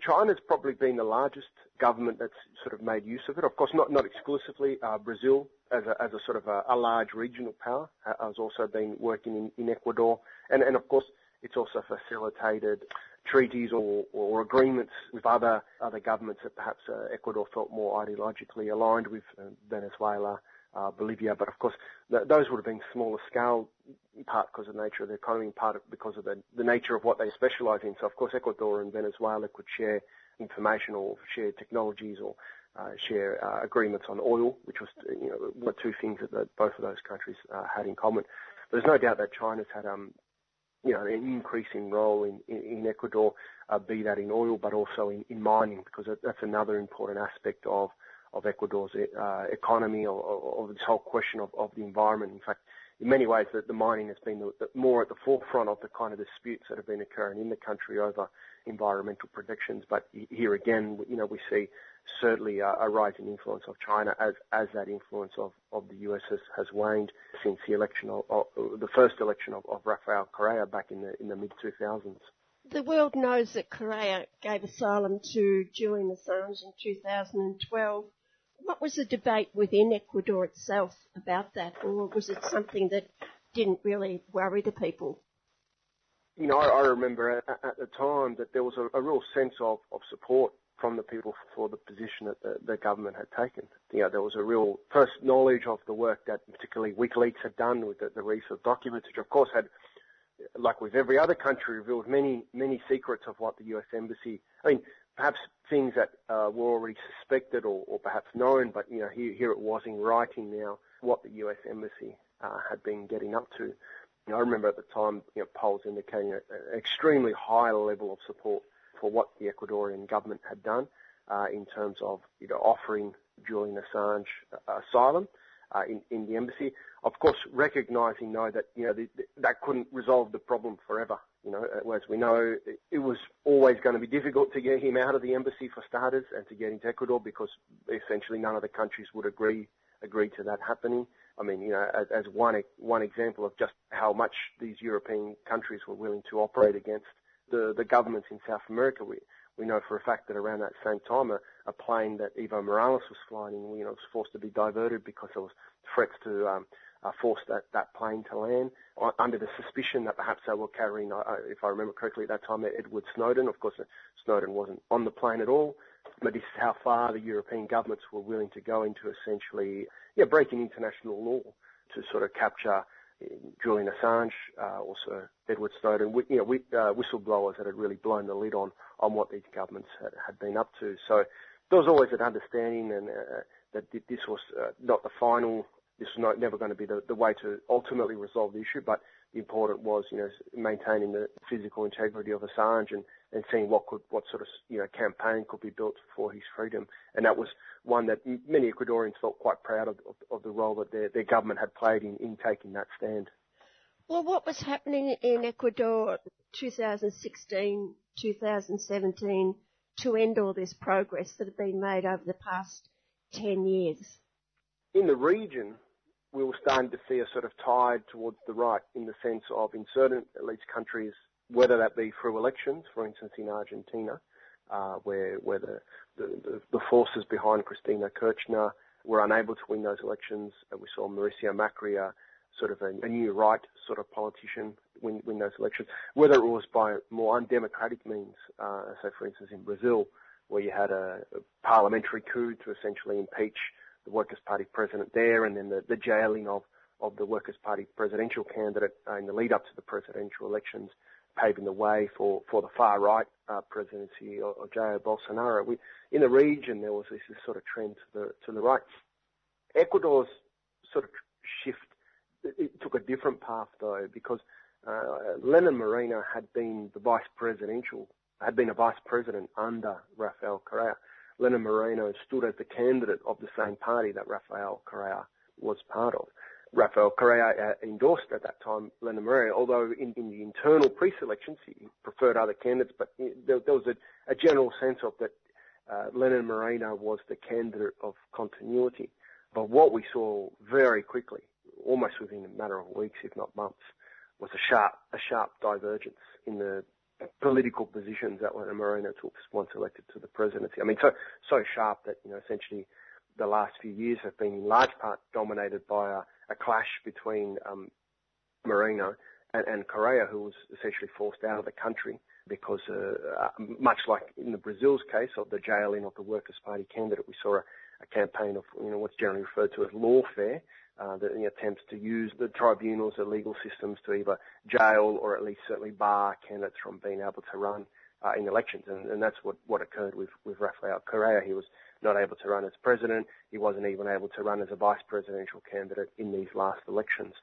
China's probably been the largest government that's sort of made use of it. Of course, not not exclusively. Uh, Brazil, as a, as a sort of a, a large regional power, has also been working in, in Ecuador, and and of course, it's also facilitated treaties or, or agreements with other other governments that perhaps uh, Ecuador felt more ideologically aligned with uh, Venezuela, uh, Bolivia, but of course th- those would have been smaller scale, in part because of the nature of the economy, in part because of the, the nature of what they specialise in. So of course Ecuador and Venezuela could share information or share technologies or uh, share uh, agreements on oil, which was you know or two things that the, both of those countries uh, had in common. But there's no doubt that China's had um, you know, an increasing role in, in, Ecuador, uh, be that in oil, but also in, in mining, because that's another important aspect of of Ecuador's uh, economy or, or, this whole question of, of the environment. In fact, in many ways, the, the mining has been the, the, more at the forefront of the kind of disputes that have been occurring in the country over environmental protections. But here again, you know, we see certainly a, a rising influence of China as, as that influence of, of the US has, has waned since the election of, of the first election of, of Rafael Correa back in the in the mid 2000s. The world knows that Correa gave asylum to Julian Assange in 2012 what was the debate within Ecuador itself about that, or was it something that didn't really worry the people? you know, I, I remember at, at, the time that there was a, a real sense of, of support from the people for the position that the, the, government had taken. You know, there was a real first knowledge of the work that particularly WikiLeaks had done with the, the release of documents, which of course had, like with every other country, revealed many, many secrets of what the US Embassy, I mean, perhaps things that uh, were already suspected or, or, perhaps known, but you know, here, here it was in writing now what the US Embassy uh, had been getting up to. You know, I remember at the time, you know, polls indicating an extremely high level of support for what the Ecuadorian government had done uh, in terms of, you know, offering Julian Assange uh, asylum uh, in, in the embassy. Of course, recognising though that you know the, the, that couldn't resolve the problem forever. You know, uh, as we know, it, was always going to be difficult to get him out of the embassy for starters, and to get into Ecuador because essentially none of the countries would agree agree to that happening. I mean, you know, as, as one one example of just how much these European countries were willing to operate against the the governments in South America. We we know for a fact that around that same time, a, a plane that Evo Morales was flying in, you know, was forced to be diverted because there was threats to um, uh, force that, that plane to land under the suspicion that perhaps they were carrying, uh, if I remember correctly at that time, Edward Snowden. Of course, Snowden wasn't on the plane at all, but this is how far the European governments were willing to go into essentially, yeah, breaking international law to sort of capture Julian Assange, uh, also Edward Snowden, you know, uh, whistleblowers that had really blown the lid on, on what these governments had, been up to. So there was always an understanding and uh, that this was not the final, this was never going to be the, way to ultimately resolve the issue, but important was, you know, maintaining the physical integrity of Assange and, and seeing what could, what sort of, you know, campaign could be built for his freedom. And that was one that many Ecuadorians felt quite proud of, of, of the role that their, their government had played in, in taking that stand. Well, what was happening in Ecuador 2016, 2017 to end all this progress that had been made over the past 10 years? In the region, we were starting to see a sort of tide towards the right in the sense of in certain, at least countries, whether that be through elections, for instance in Argentina, uh, where, where the, the, the, forces behind Cristina Kirchner were unable to win those elections. We saw Mauricio Macri, uh, sort of a, a, new right sort of politician win, win those elections, whether it was by more undemocratic means, uh, so for instance in Brazil, where you had a, a parliamentary coup to essentially impeach the Workers' Party president there, and then the, the jailing of, of the Workers' Party presidential candidate in the lead up to the presidential elections, paving the way for, for the far right uh, presidency of, of Jair Bolsonaro. We, in the region, there was this, this, sort of trend to the to the right. Ecuador's sort of shift it, it took a different path though, because uh, Lenin Moreno had been the vice presidential had been a vice president under Rafael Correa. Lenin Moreno stood as the candidate of the same party that Rafael Correa was part of. Rafael Correa uh, endorsed at that time Lenin Moreno, although in, in the internal pre-selections he preferred other candidates, but there, there was a, a, general sense of that uh, Moreno was the candidate of continuity. But what we saw very quickly, almost within a matter of weeks, if not months, was a sharp, a sharp divergence in the political positions that Lenin Moreno took once elected to the presidency. I mean, so so sharp that you know essentially the last few years have been in large part dominated by a, a clash between um, and, and, Correa, who was essentially forced out of the country because, uh, uh, much like in the Brazil's case of the jailing of the Workers' Party candidate, we saw a, a campaign of you know what's generally referred to as lawfare, uh, the, the attempts to use the tribunals, the legal systems to either jail or at least certainly bar candidates from being able to run uh, in elections. And, and that's what, what occurred with, with Rafael Correa. He was not able to run as president. He wasn't even able to run as a vice presidential candidate in these last elections.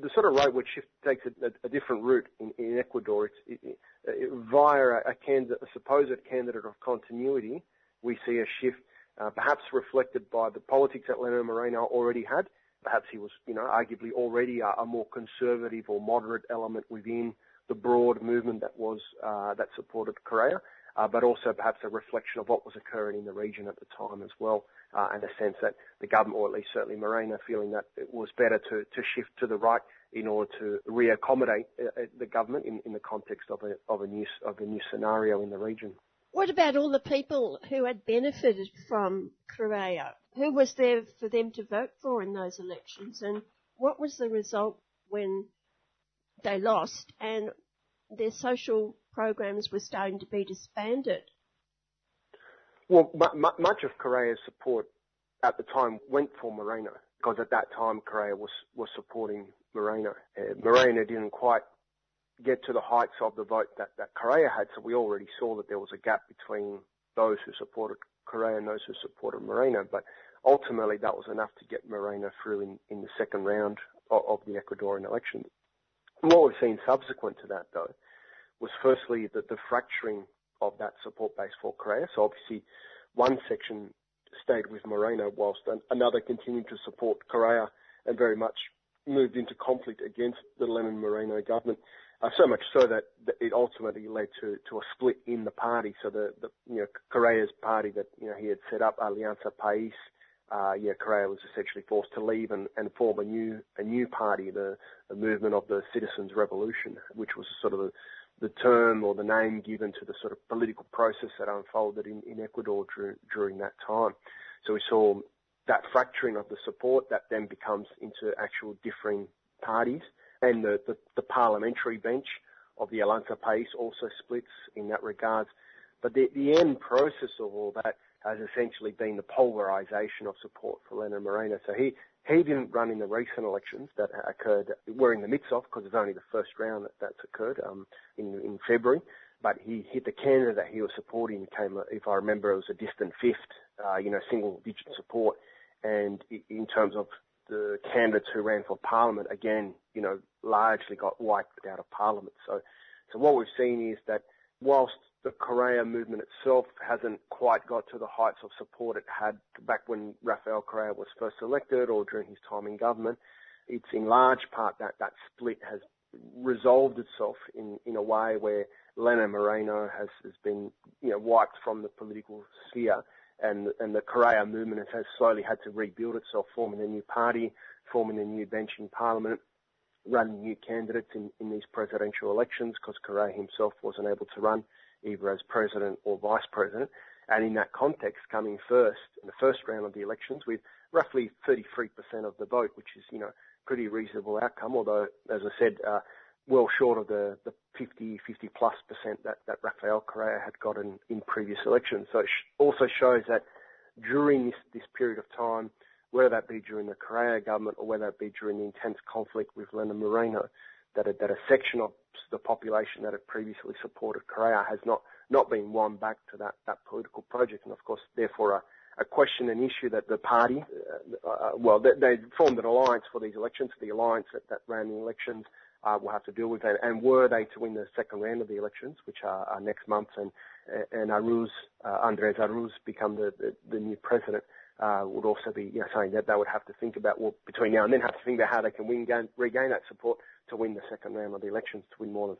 The sort of rightward shift takes a, a, a different route in, in Ecuador. It's it, it, via a, a, candidate, a supposed candidate of continuity. We see a shift, uh, perhaps reflected by the politics that Lenin Moreno already had, Perhaps he was, you know, arguably already a, a more conservative or moderate element within the broad movement that was uh, that supported Correa, uh, but also perhaps a reflection of what was occurring in the region at the time as well, uh, and a sense that the government, or at least certainly Moreno, feeling that it was better to, to shift to the right in order to reaccommodate uh, uh, the government in, in the context of a, of a new of a new scenario in the region. What about all the people who had benefited from Correa? Who was there for them to vote for in those elections? And what was the result when they lost? And their social programs were starting to be disbanded. Well, m- much of Correa's support at the time went for Moreno because at that time Correa was, was supporting Moreno. Uh, Moreno didn't quite get to the heights of the vote that, that Correa had, so we already saw that there was a gap between those who supported Correa and those who supported Moreno, but ultimately that was enough to get Moreno through in, in the second round of, of the Ecuadorian election. What we've seen subsequent to that, though, was firstly the, the fracturing of that support base for Correa. So obviously, one section stayed with Moreno whilst another continued to support Correa and very much moved into conflict against the Lenin Moreno government. Uh, so much so that it ultimately led to, to a split in the party. So the, the you know Correa's party that you know he had set up, Alianza País, uh, yeah, Correa was essentially forced to leave and, and form a new a new party, the, the movement of the Citizens Revolution, which was sort of a, the term or the name given to the sort of political process that unfolded in, in Ecuador during, during that time. So we saw that fracturing of the support that then becomes into actual differing parties and the, the, the parliamentary bench of the Alianza País also splits in that regard. But the, the end process of all that has essentially been the polarisation of support for Lenin Moreno. So he, he didn't run in the recent elections that occurred, we're in the midst of, because it's only the first round that that's occurred um, in, in February. But he hit the candidate that he was supporting came, if I remember, it was a distant fifth, uh, you know, single digit support. And in terms of the candidates who ran for parliament, again, you know, largely got wiped out of parliament. So, so what we've seen is that whilst the Correa movement itself hasn't quite got to the heights of support it had back when Rafael Correa was first elected or during his time in government, it's in large part that that split has resolved itself in, in a way where Lenin Moreno has, has been, you know, wiped from the political sphere and, and the Correa movement has slowly had to rebuild itself, forming a new party, forming a new bench in parliament, running new candidates in, in these presidential elections because Correa himself wasn't able to run either as president or vice president. And in that context, coming first in the first round of the elections with roughly 33% of the vote, which is, you know, pretty reasonable outcome, although, as I said, uh, well short of the, the 50, 50 plus percent that, that Rafael Correa had gotten in previous elections. So it sh- also shows that during this, this period of time, whether that be during the Correa government or whether it be during the intense conflict with Lenin Moreno, that a, that a section of the population that had previously supported Correa has not, not been won back to that, that political project. And of course, therefore, a, a question and issue that the party, uh, uh, well, they, they, formed an alliance for these elections, the alliance that, that ran the elections, uh, will have to deal with. And, and were they to win the second round of the elections, which are, are next month, and and Arauz, uh, Andres Arauz become the, the, the new president, uh, would also be you know, saying that they would have to think about well between now and then have to think about how they can win gain, regain that support to win the second round of the elections to win more than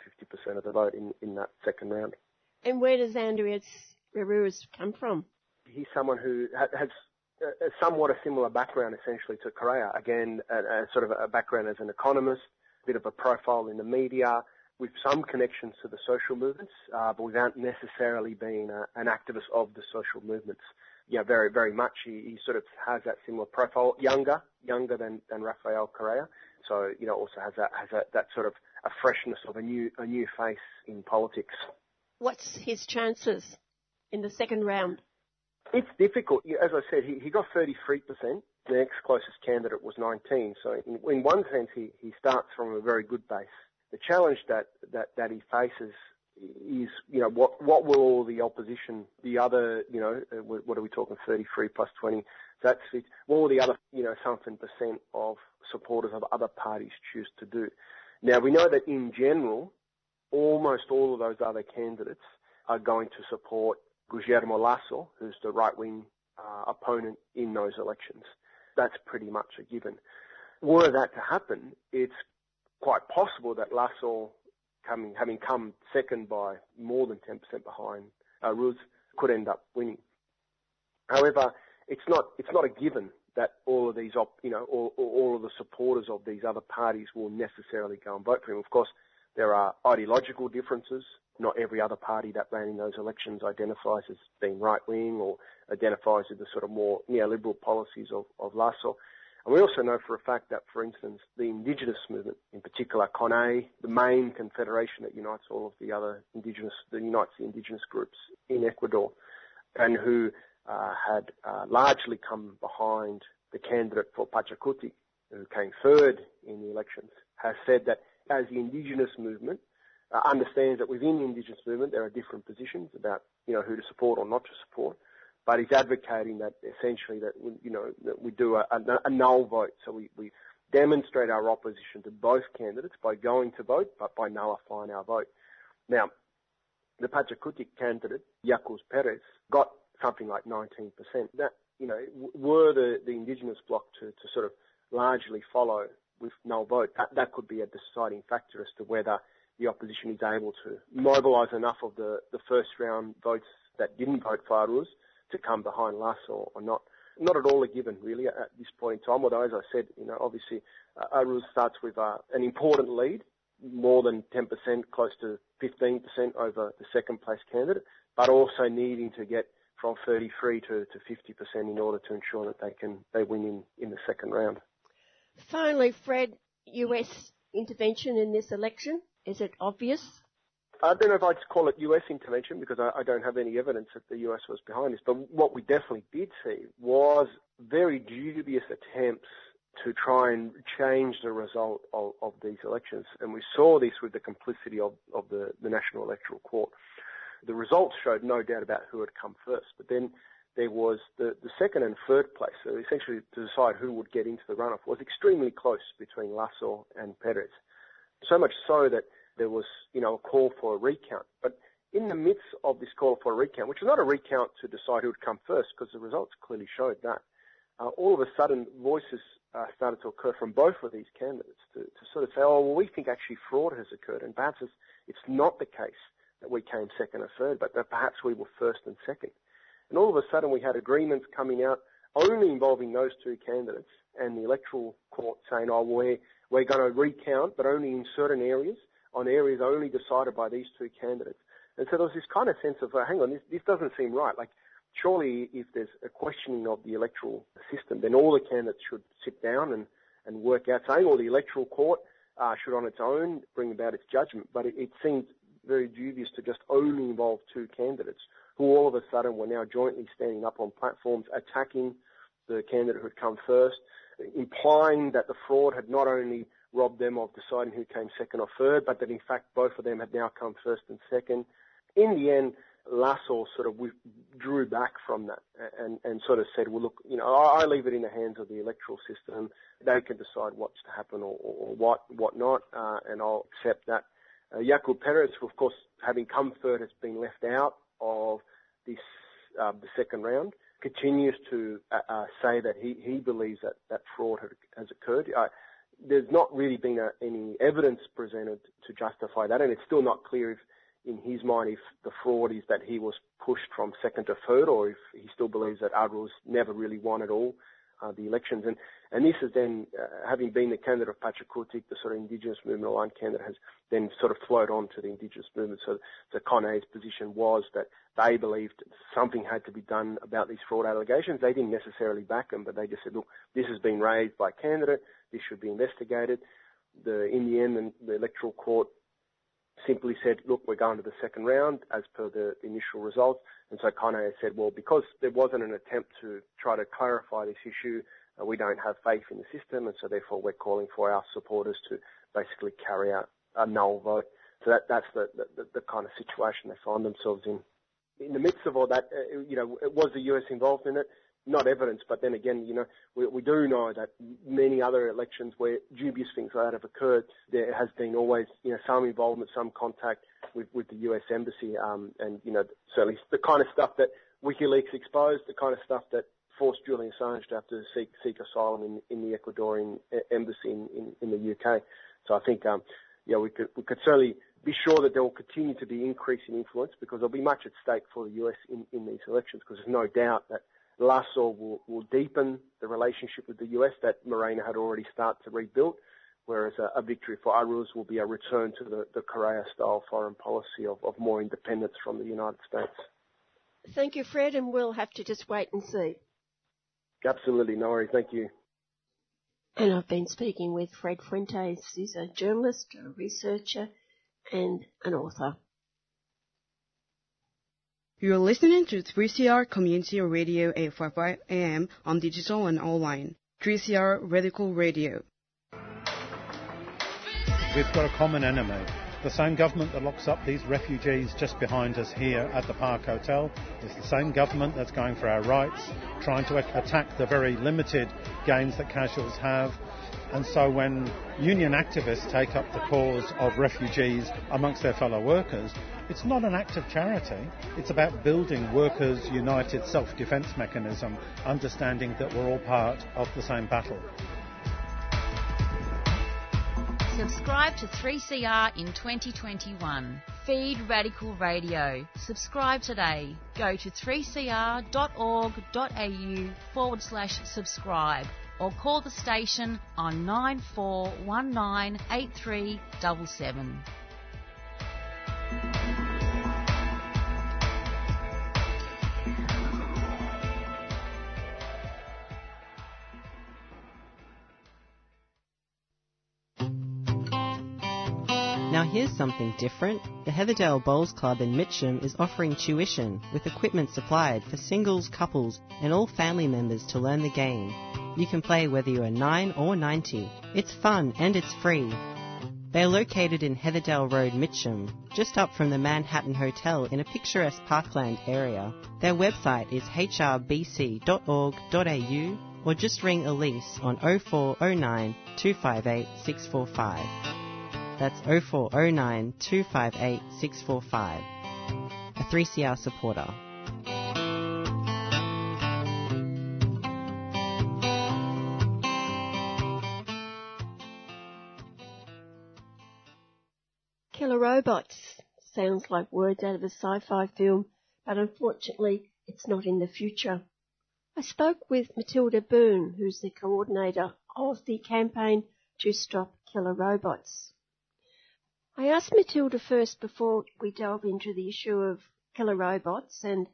50% of the vote in, in that second round. And where does Andres Arauz come from? He's someone who has somewhat a similar background essentially to Correa. Again, a, a sort of a background as an economist, bit of a profile in the media, with some connections to the social movements, uh, but without necessarily being a, an activist of the social movements. Yeah, very, very much. He, he, sort of has that similar profile, younger, younger than, than Rafael Correa. So, you know, also has that, has that, that sort of a freshness of a new, a new face in politics. What's his chances in the second round? It's difficult. As I said, he, he got 33% the next closest candidate was 19. So in, in one sense, he, he starts from a very good base. The challenge that, that, that he faces is, you know, what, what will all the opposition, the other, you know, uh, what are we talking, 33 plus 20, that's it. What will the other, you know, something percent of supporters of other parties choose to do? Now, we know that in general, almost all of those other candidates are going to support Guillermo Lasso, who's the right-wing uh, opponent in those elections that's pretty much a given. Were that to happen, it's quite possible that Lasso, coming, having come second by more than 10% behind uh, Ruz, could end up winning. However, it's not it's not a given that all of these op, you know all, all of the supporters of these other parties will necessarily go and vote for him. Of course, there are ideological differences. Not every other party that ran in those elections identifies as being right wing or identifies with the sort of more neoliberal policies of, of Lasso. And we also know for a fact that, for instance, the indigenous movement, in particular CONAIE, the main confederation that unites all of the other indigenous, that unites the indigenous groups in Ecuador, and who uh, had uh, largely come behind the candidate for Pachacuti, who came third in the elections, has said that as the indigenous movement uh, understands that within the indigenous movement there are different positions about you know who to support or not to support, but he's advocating that essentially that you know that we do a, a, a null vote, so we, we demonstrate our opposition to both candidates by going to vote, but by nullifying our vote. Now, the Pachacuti candidate, Yaku Perez, got something like 19%. That, you know, were the, the indigenous bloc to, to sort of largely follow with no vote, that, that could be a deciding factor as to whether the opposition is able to mobilise enough of the, the first round votes that didn't vote for Arauz to come behind Lasso or not. Not at all a given, really, at this point in time. Although, as I said, you know, obviously, uh, starts with uh, an important lead, more than 10%, close to 15% over the second place candidate, but also needing to get from 33 to, to 50% in order to ensure that they can they win in, in the second round. Finally, Fred, US intervention in this election, is it obvious? I don't know if I'd call it US intervention because I, I don't have any evidence that the US was behind this, but what we definitely did see was very dubious attempts to try and change the result of, of these elections. And we saw this with the complicity of, of the, the National Electoral Court. The results showed no doubt about who had come first, but then there was the, the second and third place, so essentially to decide who would get into the runoff, was extremely close between Lasso and Perez. So much so that there was, you know, a call for a recount. But in the midst of this call for a recount, which was not a recount to decide who would come first, because the results clearly showed that, uh, all of a sudden voices uh, started to occur from both of these candidates to, to, sort of say, oh, well, we think actually fraud has occurred, and perhaps it's, it's not the case that we came second or third, but that perhaps we were first and second. And all of a sudden we had agreements coming out only involving those two candidates and the electoral court saying, oh, we're, we're going to recount, but only in certain areas, on areas only decided by these two candidates. And so there was this kind of sense of, uh, hang on, this, this doesn't seem right. Like, surely if there's a questioning of the electoral system, then all the candidates should sit down and, and work out saying, or the electoral court uh, should on its own bring about its judgment. But it, it seems very dubious to just only involve two candidates who all of a sudden were now jointly standing up on platforms attacking the candidate who had come first, implying that the fraud had not only robbed them of deciding who came second or third, but that in fact both of them had now come first and second. In the end, Lasso sort of drew back from that and, and sort of said, well, look, you know, I, leave it in the hands of the electoral system. They can decide what's to happen or, or what, what not, uh, and I'll accept that. Uh, Yaku Perez, of course, having come third, has been left out of this uh, the second round. Continues to uh, uh, say that he, he believes that that fraud has occurred. There's not really been a, any evidence presented to justify that, and it's still not clear if, in his mind, if the fraud is that he was pushed from second to third, or if he still believes that Arauz never really won at all uh, the elections. And, and this is then, uh, having been the candidate of Pachakutik, the sort of indigenous movement aligned candidate has then sort of flowed on to the indigenous movement. So, so CONAIE's position was that they believed something had to be done about these fraud allegations. They didn't necessarily back them, but they just said, look, this has been raised by a candidate, this should be investigated. The, in the end, the, electoral court simply said, look, we're going to the second round as per the initial results. And so CONAIE said, well, because there wasn't an attempt to try to clarify this issue, we don't have faith in the system, and so therefore we're calling for our supporters to basically carry out a null vote. So that, that's the, the, the kind of situation they find themselves in. In the midst of all that, uh, you know, was the US involved in it? not evidence, but then again, you know, we, we do know that many other elections where dubious things like that have occurred, there has been always, you know, some involvement, some contact with, with the US embassy, um, and you know, certainly the kind of stuff that WikiLeaks exposed, the kind of stuff that forced Julian Assange to have to seek seek asylum in, in the Ecuadorian embassy in, in, in the UK. So I think, um, yeah, we could we could certainly be sure that there will continue to be increasing influence because there'll be much at stake for the US in, in these elections because there's no doubt that Lasso will, will deepen the relationship with the US that Moreno had already started to rebuild, whereas a, a victory for Arauz will be a return to the, the Correa-style foreign policy of, of more independence from the United States. Thank you, Fred, and we'll have to just wait and see. Absolutely, no worries. Thank you. And I've been speaking with Fred Fuentes, He's a journalist, a researcher, and an author. You're listening to 3CR Community Radio 855 AM on digital and online. 3CR Radical Radio. We've got a common enemy. The same government that locks up these refugees just behind us here at the Park Hotel is the same government that's going for our rights, trying to attack the very limited gains that casuals have. And so when union activists take up the cause of refugees amongst their fellow workers, it's not an act of charity. It's about building workers' united self-defense mechanism, understanding that we're all part of the same battle. Subscribe to 3CR in 2021. Feed Radical Radio. Subscribe today. Go to 3cr.org.au forward slash subscribe or call the station on 94198377. Here's something different. The Heatherdale Bowls Club in Mitcham is offering tuition with equipment supplied for singles, couples and all family members to learn the game. You can play whether you are 9 or 90. It's fun and it's free. They are located in Heatherdale Road, Mitcham, just up from the Manhattan Hotel in a picturesque parkland area. Their website is hrbc.org.au or just ring Elise on 0409 258 645. That's 0409 258 645. A 3CR supporter. Killer robots sounds like words out of a sci-fi film, but unfortunately it's not in the future. I spoke with Matilda Byrne, who's the coordinator of the campaign to stop killer robots. I asked Matilda first before we delve into the issue of killer robots and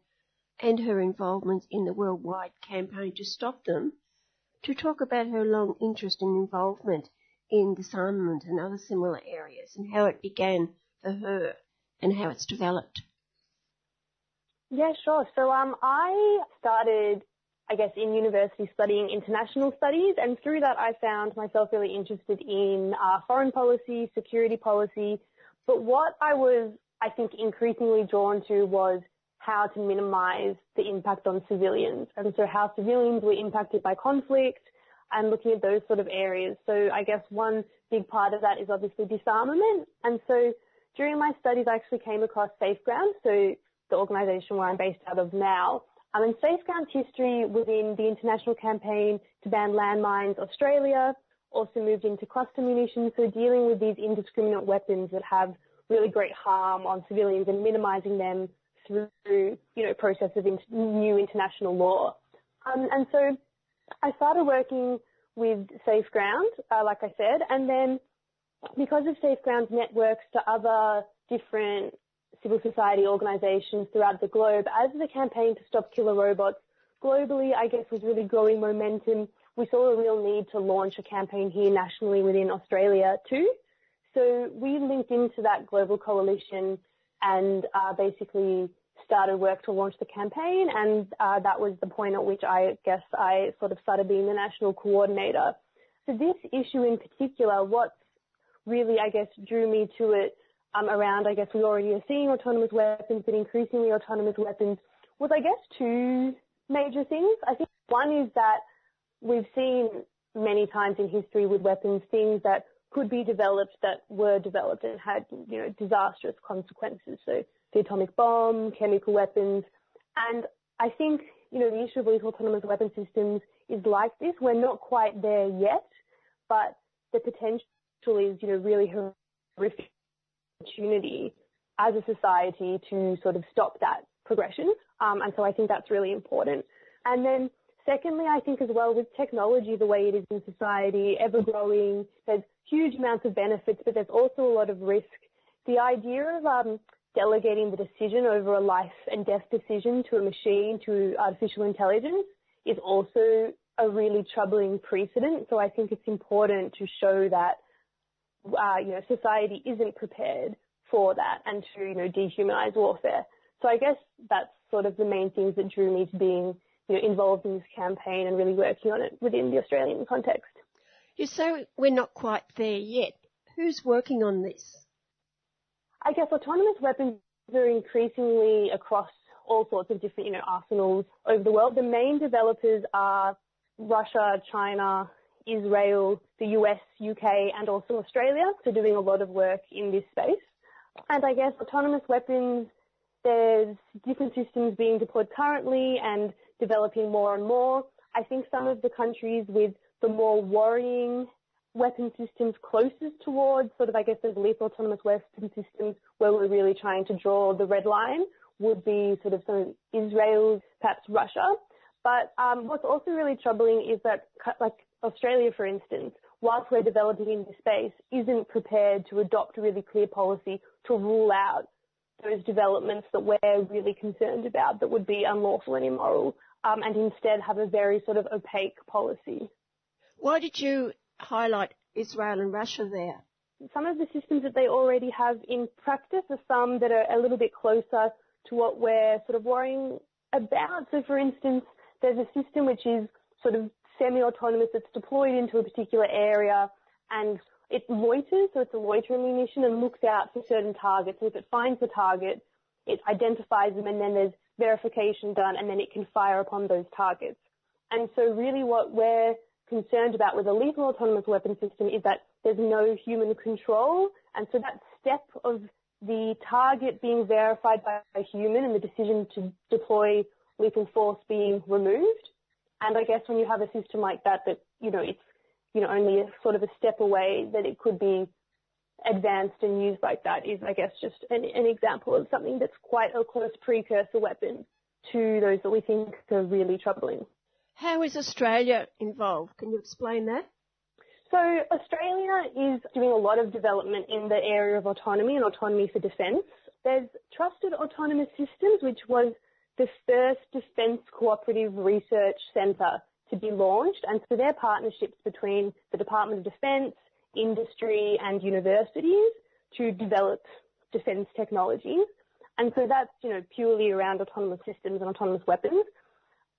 and her involvement in the worldwide campaign to stop them, to talk about her long interest and involvement in disarmament and other similar areas and how it began for her and how it's developed. Yeah, sure. So um, I started, I guess, in university studying international studies, and through that I found myself really interested in uh, foreign policy, security policy. But what I was, I think, increasingly drawn to was how to minimize the impact on civilians, and so how civilians were impacted by conflict, and looking at those sort of areas. So I guess one big part of that is obviously disarmament. And so during my studies, I actually came across SafeGround, so the organisation where I'm based out of now. Um, and SafeGround's history within the international campaign to ban landmines Australia also moved into cluster munitions, so dealing with these indiscriminate weapons that have really great harm on civilians and minimising them through, you know, process of in- new international law. Um, and so I started working with SafeGround, uh, like I said, and then because of SafeGround's networks to other different civil society organisations throughout the globe, as the campaign to stop killer robots globally, I guess, was really growing momentum, we saw a real need to launch a campaign here nationally within Australia too. So we linked into that global coalition and uh, basically started work to launch the campaign, and uh, that was the point at which I guess I sort of started being the national coordinator. So this issue in particular, what really I guess drew me to it Um, around, I guess we already are seeing autonomous weapons, but increasingly autonomous weapons, was I guess two major things. I think one is that we've seen many times in history with weapons things that could be developed that were developed and had, you know, disastrous consequences. So the atomic bomb, chemical weapons. And I think, you know, the issue of lethal autonomous weapon systems is like this. We're not quite there yet, but the potential is, you know, really horrific opportunity as a society to sort of stop that progression. Um, and so I think that's really important. And then secondly, I think as well with technology, the way it is in society, ever growing, there's huge amounts of benefits, but there's also a lot of risk. The idea of um, delegating the decision over a life and death decision to a machine, to artificial intelligence, is also a really troubling precedent. So I think it's important to show that, Uh, you know, society isn't prepared for that and to, you know, dehumanize warfare. So I guess that's sort of the main things that drew me to being, you know, involved in this campaign and really working on it within the Australian context. You say we're not quite there yet. Who's working on this? I guess autonomous weapons are increasingly across all sorts of different, you know, arsenals over the world. The main developers are Russia, China, Israel, the US, UK, and also Australia. So doing a lot of work in this space. And I guess autonomous weapons, there's different systems being deployed currently and developing more and more. I think some of the countries with the more worrying weapon systems closest towards sort of, I guess, those lethal autonomous weapon systems where we're really trying to draw the red line would be sort of some Israel, perhaps Russia. But um, what's also really troubling is that, like Australia, for instance, whilst we're developing in this space, isn't prepared to adopt a really clear policy to rule out those developments that we're really concerned about that would be unlawful and immoral, um, and instead have a very sort of opaque policy. Why did you highlight Israel and Russia there? Some of the systems that they already have in practice are some that are a little bit closer to what we're sort of worrying about. So for instance, there's a system which is sort of semi-autonomous that's deployed into a particular area and it loiters, so it's a loitering munition and looks out for certain targets. And if it finds the target, it identifies them and then there's verification done and then it can fire upon those targets. And so really what we're concerned about with a lethal autonomous weapon system is that there's no human control. And so that step of the target being verified by a human and the decision to deploy lethal force being removed. And I guess when you have a system like that, that, you know, it's, you know, only a sort of a step away that it could be advanced and used like that is, I guess, just an, an example of something that's quite a close precursor weapon to those that we think are really troubling. How is Australia involved? Can you explain that? So Australia is doing a lot of development in the area of autonomy and autonomy for defence. There's Trusted Autonomous Systems, which was the first defence cooperative research centre to be launched, and so they're partnerships between the Department of Defence, industry, and universities to develop defence technologies. And so that's, you know, purely around autonomous systems and autonomous weapons.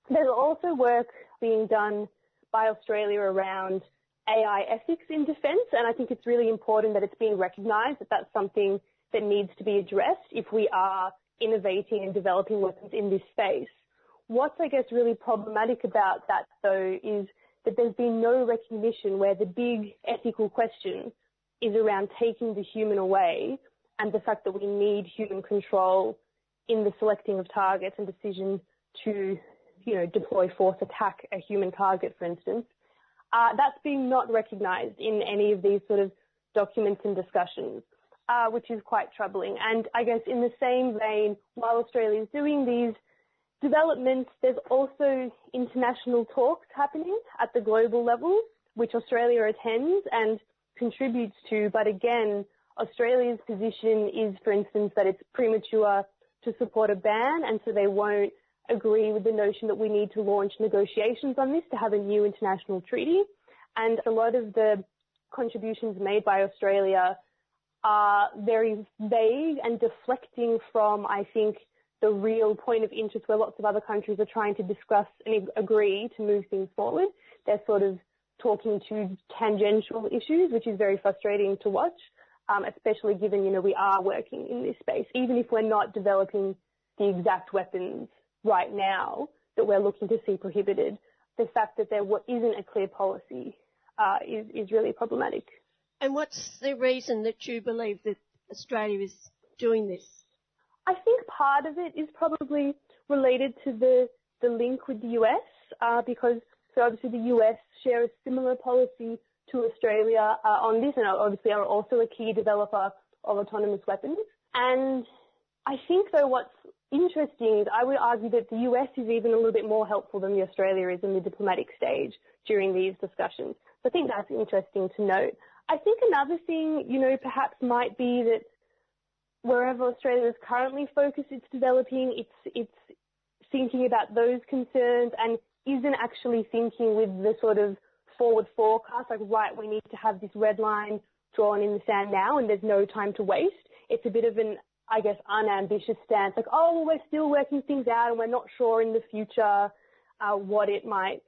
There's also work being done by Australia around AI ethics in defence, and I think it's really important that it's being recognised that that's something that needs to be addressed if we are innovating and developing weapons in this space. What's, I guess, really problematic about that, though, is that there's been no recognition where the big ethical question is around taking the human away and the fact that we need human control in the selecting of targets and decision to, you know, deploy force attack a human target, for instance. Uh, that's being not recognised in any of these sort of documents and discussions, Uh, which is quite troubling. And I guess in the same vein, while Australia is doing these developments, there's also international talks happening at the global level, which Australia attends and contributes to. But again, Australia's position is, for instance, that it's premature to support a ban, and so they won't agree with the notion that we need to launch negotiations on this to have a new international treaty. And a lot of the contributions made by Australia are very vague and deflecting from, I think, the real point of interest where lots of other countries are trying to discuss and agree to move things forward. They're sort of talking to tangential issues, which is very frustrating to watch, um, especially given, you know, we are working in this space. Even if we're not developing the exact weapons right now that we're looking to see prohibited, the fact that there isn't a clear policy uh, is, is really problematic. And what's the reason that you believe that Australia is doing this? I think part of it is probably related to the, the link with the US, uh, because so obviously the US share a similar policy to Australia uh, on this, and obviously are also a key developer of autonomous weapons. And I think though what's interesting is I would argue that the US is even a little bit more helpful than the Australia is in the diplomatic stage during these discussions. So I think that's interesting to note. I think another thing, you know, perhaps might be that wherever Australia is currently focused, it's developing, it's, it's thinking about those concerns and isn't actually thinking with the sort of forward forecast, like, right, we need to have this red line drawn in the sand now and there's no time to waste. It's a bit of an, I guess, unambitious stance, like, oh, well, we're still working things out and we're not sure in the future uh, what it might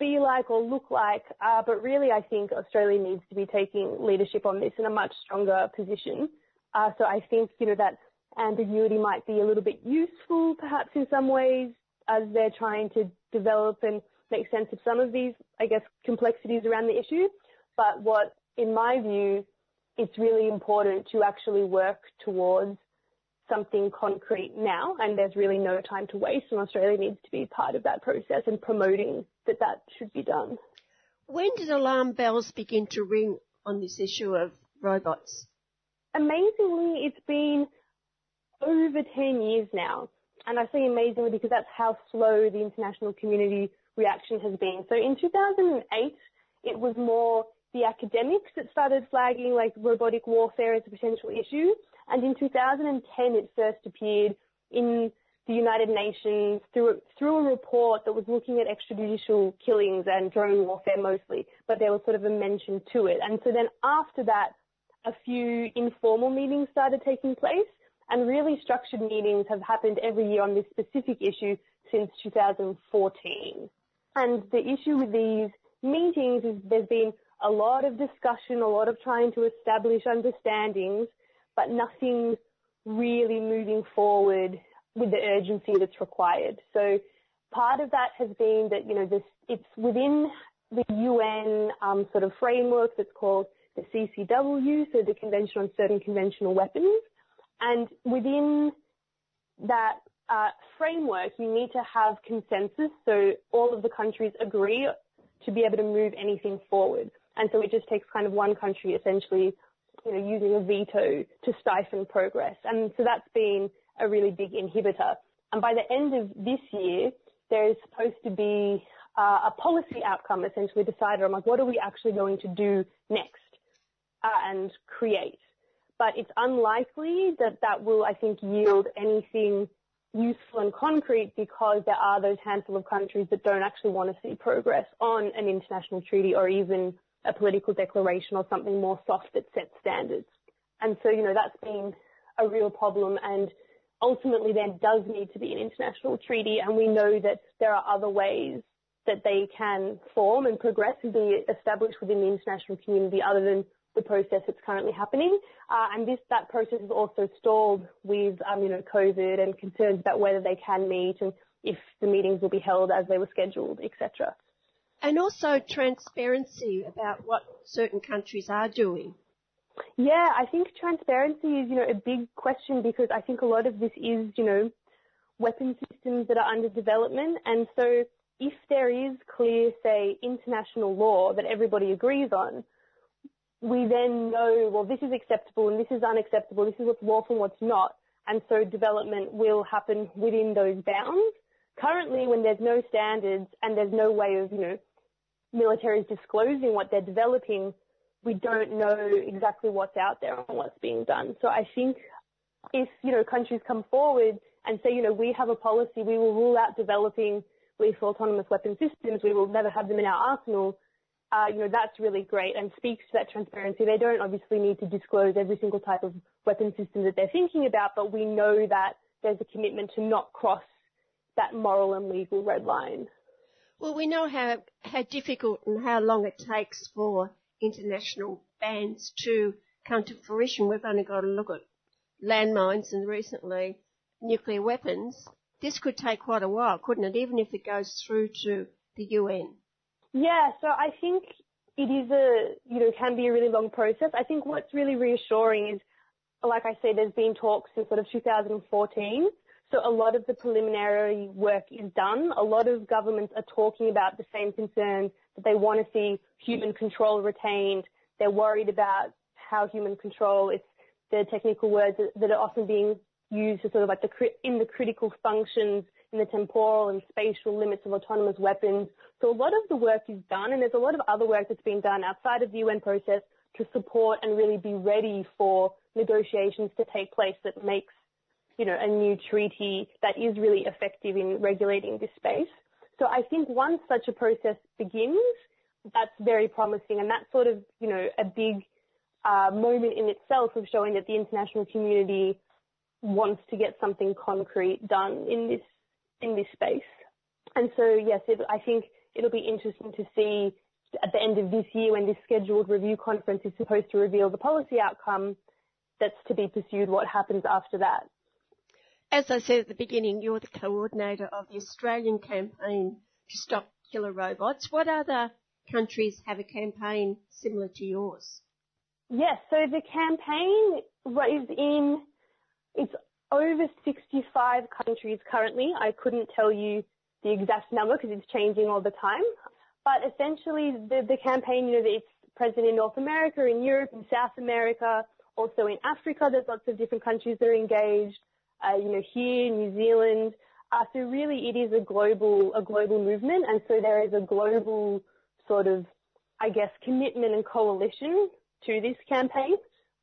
be like or look like. Uh, but really, I think Australia needs to be taking leadership on this in a much stronger position. Uh, so I think, you know, that ambiguity might be a little bit useful perhaps in some ways as they're trying to develop and make sense of some of these, I guess, complexities around the issue. But what, in my view, it's really important to actually work towards something concrete now, and there's really no time to waste, and Australia needs to be part of that process and promoting that that should be done. When did alarm bells begin to ring on this issue of robots? Amazingly, it's been over 10 years now. And I say amazingly because that's how slow the international community reaction has been. So in 2008, it was more the academics that started flagging like robotic warfare as a potential issue. And in 2010, it first appeared in the United Nations through, through a report that was looking at extrajudicial killings and drone warfare mostly, but there was sort of a mention to it. And so then after that, a few informal meetings started taking place and really structured meetings have happened every year on this specific issue since 2014. And the issue with these meetings is there's been a lot of discussion, a lot of trying to establish understandings, but nothing really moving forward with the urgency that's required. So part of that has been that, you know, this, it's within the UN um, sort of framework that's called the CCW, so the Convention on Certain Conventional Weapons, and within that uh, framework, you need to have consensus, so all of the countries agree to be able to move anything forward. And so it just takes kind of one country essentially, you know, using a veto to stifle progress. And so that's been a really big inhibitor. And by the end of this year, there is supposed to be uh, a policy outcome essentially decided on like what are we actually going to do next uh, and create but it's unlikely that that will, I think, yield anything useful and concrete because there are those handful of countries that don't actually want to see progress on an international treaty or even a political declaration or something more soft that sets standards. And so, you know, that's been a real problem and ultimately there does need to be an international treaty and we know that there are other ways that they can form and progress and be established within the international community other than the process that's currently happening. Uh, and this, that process is also stalled with, um, you know, COVID and concerns about whether they can meet and if the meetings will be held as they were scheduled, etc. And also transparency about what certain countries are doing. Yeah, I think transparency is, you know, a big question because I think a lot of this is, you know, weapon systems that are under development. And so if there is clear, say, international law that everybody agrees on, we then know, well, this is acceptable and this is unacceptable, this is what's lawful and what's not, and so development will happen within those bounds. Currently, when there's no standards and there's no way of, you know, militaries disclosing what they're developing, we don't know exactly what's out there and what's being done. So I think if, you know, countries come forward and say, you know, we have a policy, we will rule out developing lethal autonomous weapon systems, we will never have them in our arsenal, uh, you know, that's really great and speaks to that transparency. They don't obviously need to disclose every single type of weapon system that they're thinking about, but we know that there's a commitment to not cross that moral and legal red line. Well, we know how, how difficult and how long it takes for international bans to come to fruition. We've only got to look at landmines and recently nuclear weapons. This could take quite a while, couldn't it? Even if it goes through to the UN. Yeah, so I think it is a, you know, can be a really long process. I think what's really reassuring is, like I said, there's been talks since sort of 2014. So a lot of the preliminary work is done. A lot of governments are talking about the same concerns that they want to see human control retained. They're worried about how human control, it's the technical words that are often being used as sort of like the, in the critical functions in the temporal and spatial limits of autonomous weapons. So a lot of the work is done and there's a lot of other work that's been done outside of the UN process to support and really be ready for negotiations to take place that makes, you know, a new treaty that is really effective in regulating this space. So I think once such a process begins, that's very promising, and that's sort of you know a big uh, moment in itself of showing that the international community wants to get something concrete done in this in this space. And so yes, it, I think it'll be interesting to see at the end of this year when this scheduled review conference is supposed to reveal the policy outcome that's to be pursued, what happens after that. As I said at the beginning, you're the coordinator of the Australian campaign to stop killer robots. What other countries have a campaign similar to yours? Yes, so the campaign is in, it's over 65 countries currently. I couldn't tell you the exact number because it's changing all the time. But essentially, the, the campaign, you know, it's present in North America, in Europe, in South America, also in Africa. There's lots of different countries that are engaged. Uh, you know, here, in New Zealand. Uh, so really, it is a global, a global movement, and so there is a global sort of, I guess, commitment and coalition to this campaign,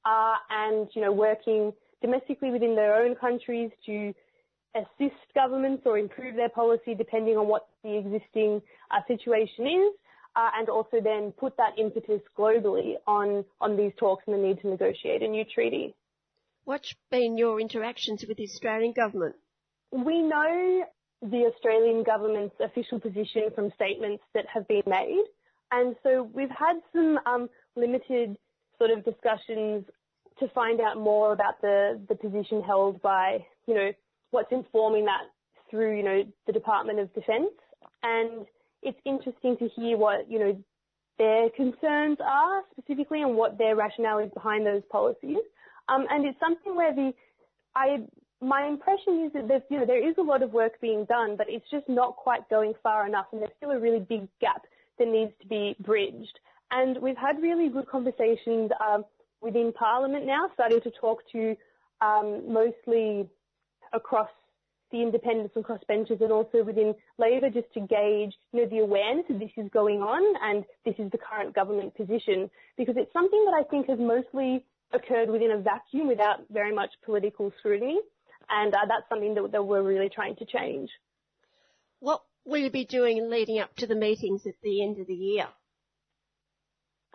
uh, and you know, working domestically within their own countries to assist governments or improve their policy depending on what the existing uh, situation is, uh, and also then put that impetus globally on, on these talks and the need to negotiate a new treaty. What's been your interactions with the Australian government? We know the Australian government's official position from statements that have been made, and so we've had some um, limited sort of discussions to find out more about the, the position held by, you know, what's informing that through, you know, the Department of Defence. And it's interesting to hear what, you know, their concerns are specifically and what their rationale is behind those policies. Um, and it's something where the, I, my impression is that there's, you know, there is a lot of work being done, but it's just not quite going far enough and there's still a really big gap that needs to be bridged. And we've had really good conversations um, within Parliament now, starting to talk to um, mostly across the independents and crossbenchers and also within Labor just to gauge, you know, the awareness that this is going on and this is the current government position because it's something that I think has mostly occurred within a vacuum without very much political scrutiny and uh, that's something that, that we're really trying to change. What will you be doing leading up to the meetings at the end of the year?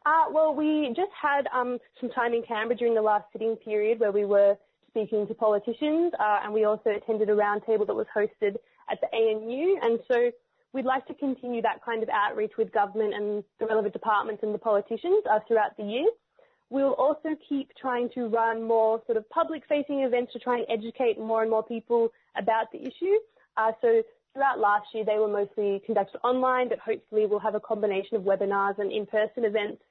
Uh, well, we just had um, some time in Canberra during the last sitting period where we were speaking to politicians, uh, and we also attended a roundtable that was hosted at the ANU. And so we'd like to continue that kind of outreach with government and the relevant departments and the politicians uh, throughout the year. We'll also keep trying to run more sort of public-facing events to try and educate more and more people about the issue. Uh, so throughout last year, they were mostly conducted online, but hopefully we'll have a combination of webinars and in-person events,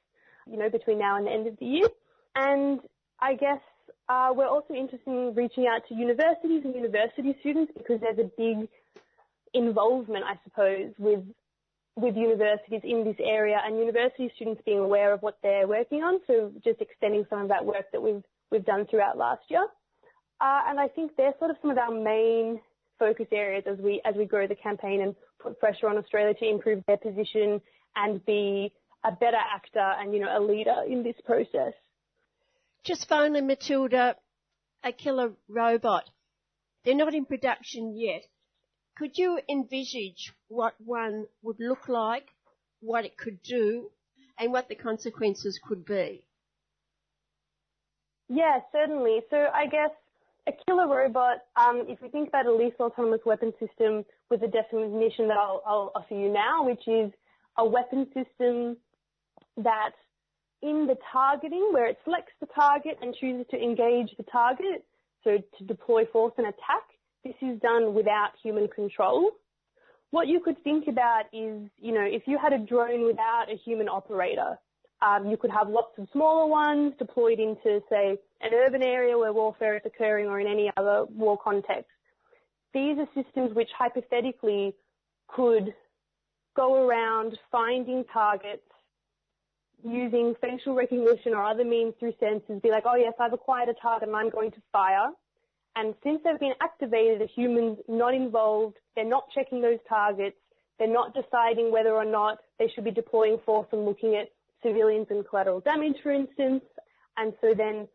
you know, between now and the end of the year. And I guess uh, we're also interested in reaching out to universities and university students because there's a big involvement, I suppose, with with universities in this area and university students being aware of what they're working on. So just extending some of that work that we've we've done throughout last year. Uh, and I think they're sort of some of our main focus areas as we as we grow the campaign and put pressure on Australia to improve their position and be a better actor and you know a leader in this process. Just finally, Matilda, a killer robot. They're not in production yet. Could you envisage what one would look like, what it could do, and what the consequences could be? Yeah, certainly. So I guess a killer robot, um, if we think about a lethal autonomous weapon system with the definition that I'll, I'll offer you now, which is a weapon system that in the targeting where it selects the target and chooses to engage the target, so to deploy force and attack, this is done without human control. What you could think about is, you know, if you had a drone without a human operator, um, you could have lots of smaller ones deployed into, say, an urban area where warfare is occurring or in any other war context. These are systems which hypothetically could go around finding targets using facial recognition or other means through sensors, be like, oh yes, I've acquired a target and I'm going to fire. And since they've been activated, the human's not involved, they're not checking those targets, they're not deciding whether or not they should be deploying force and looking at civilians and collateral damage, for instance. And so then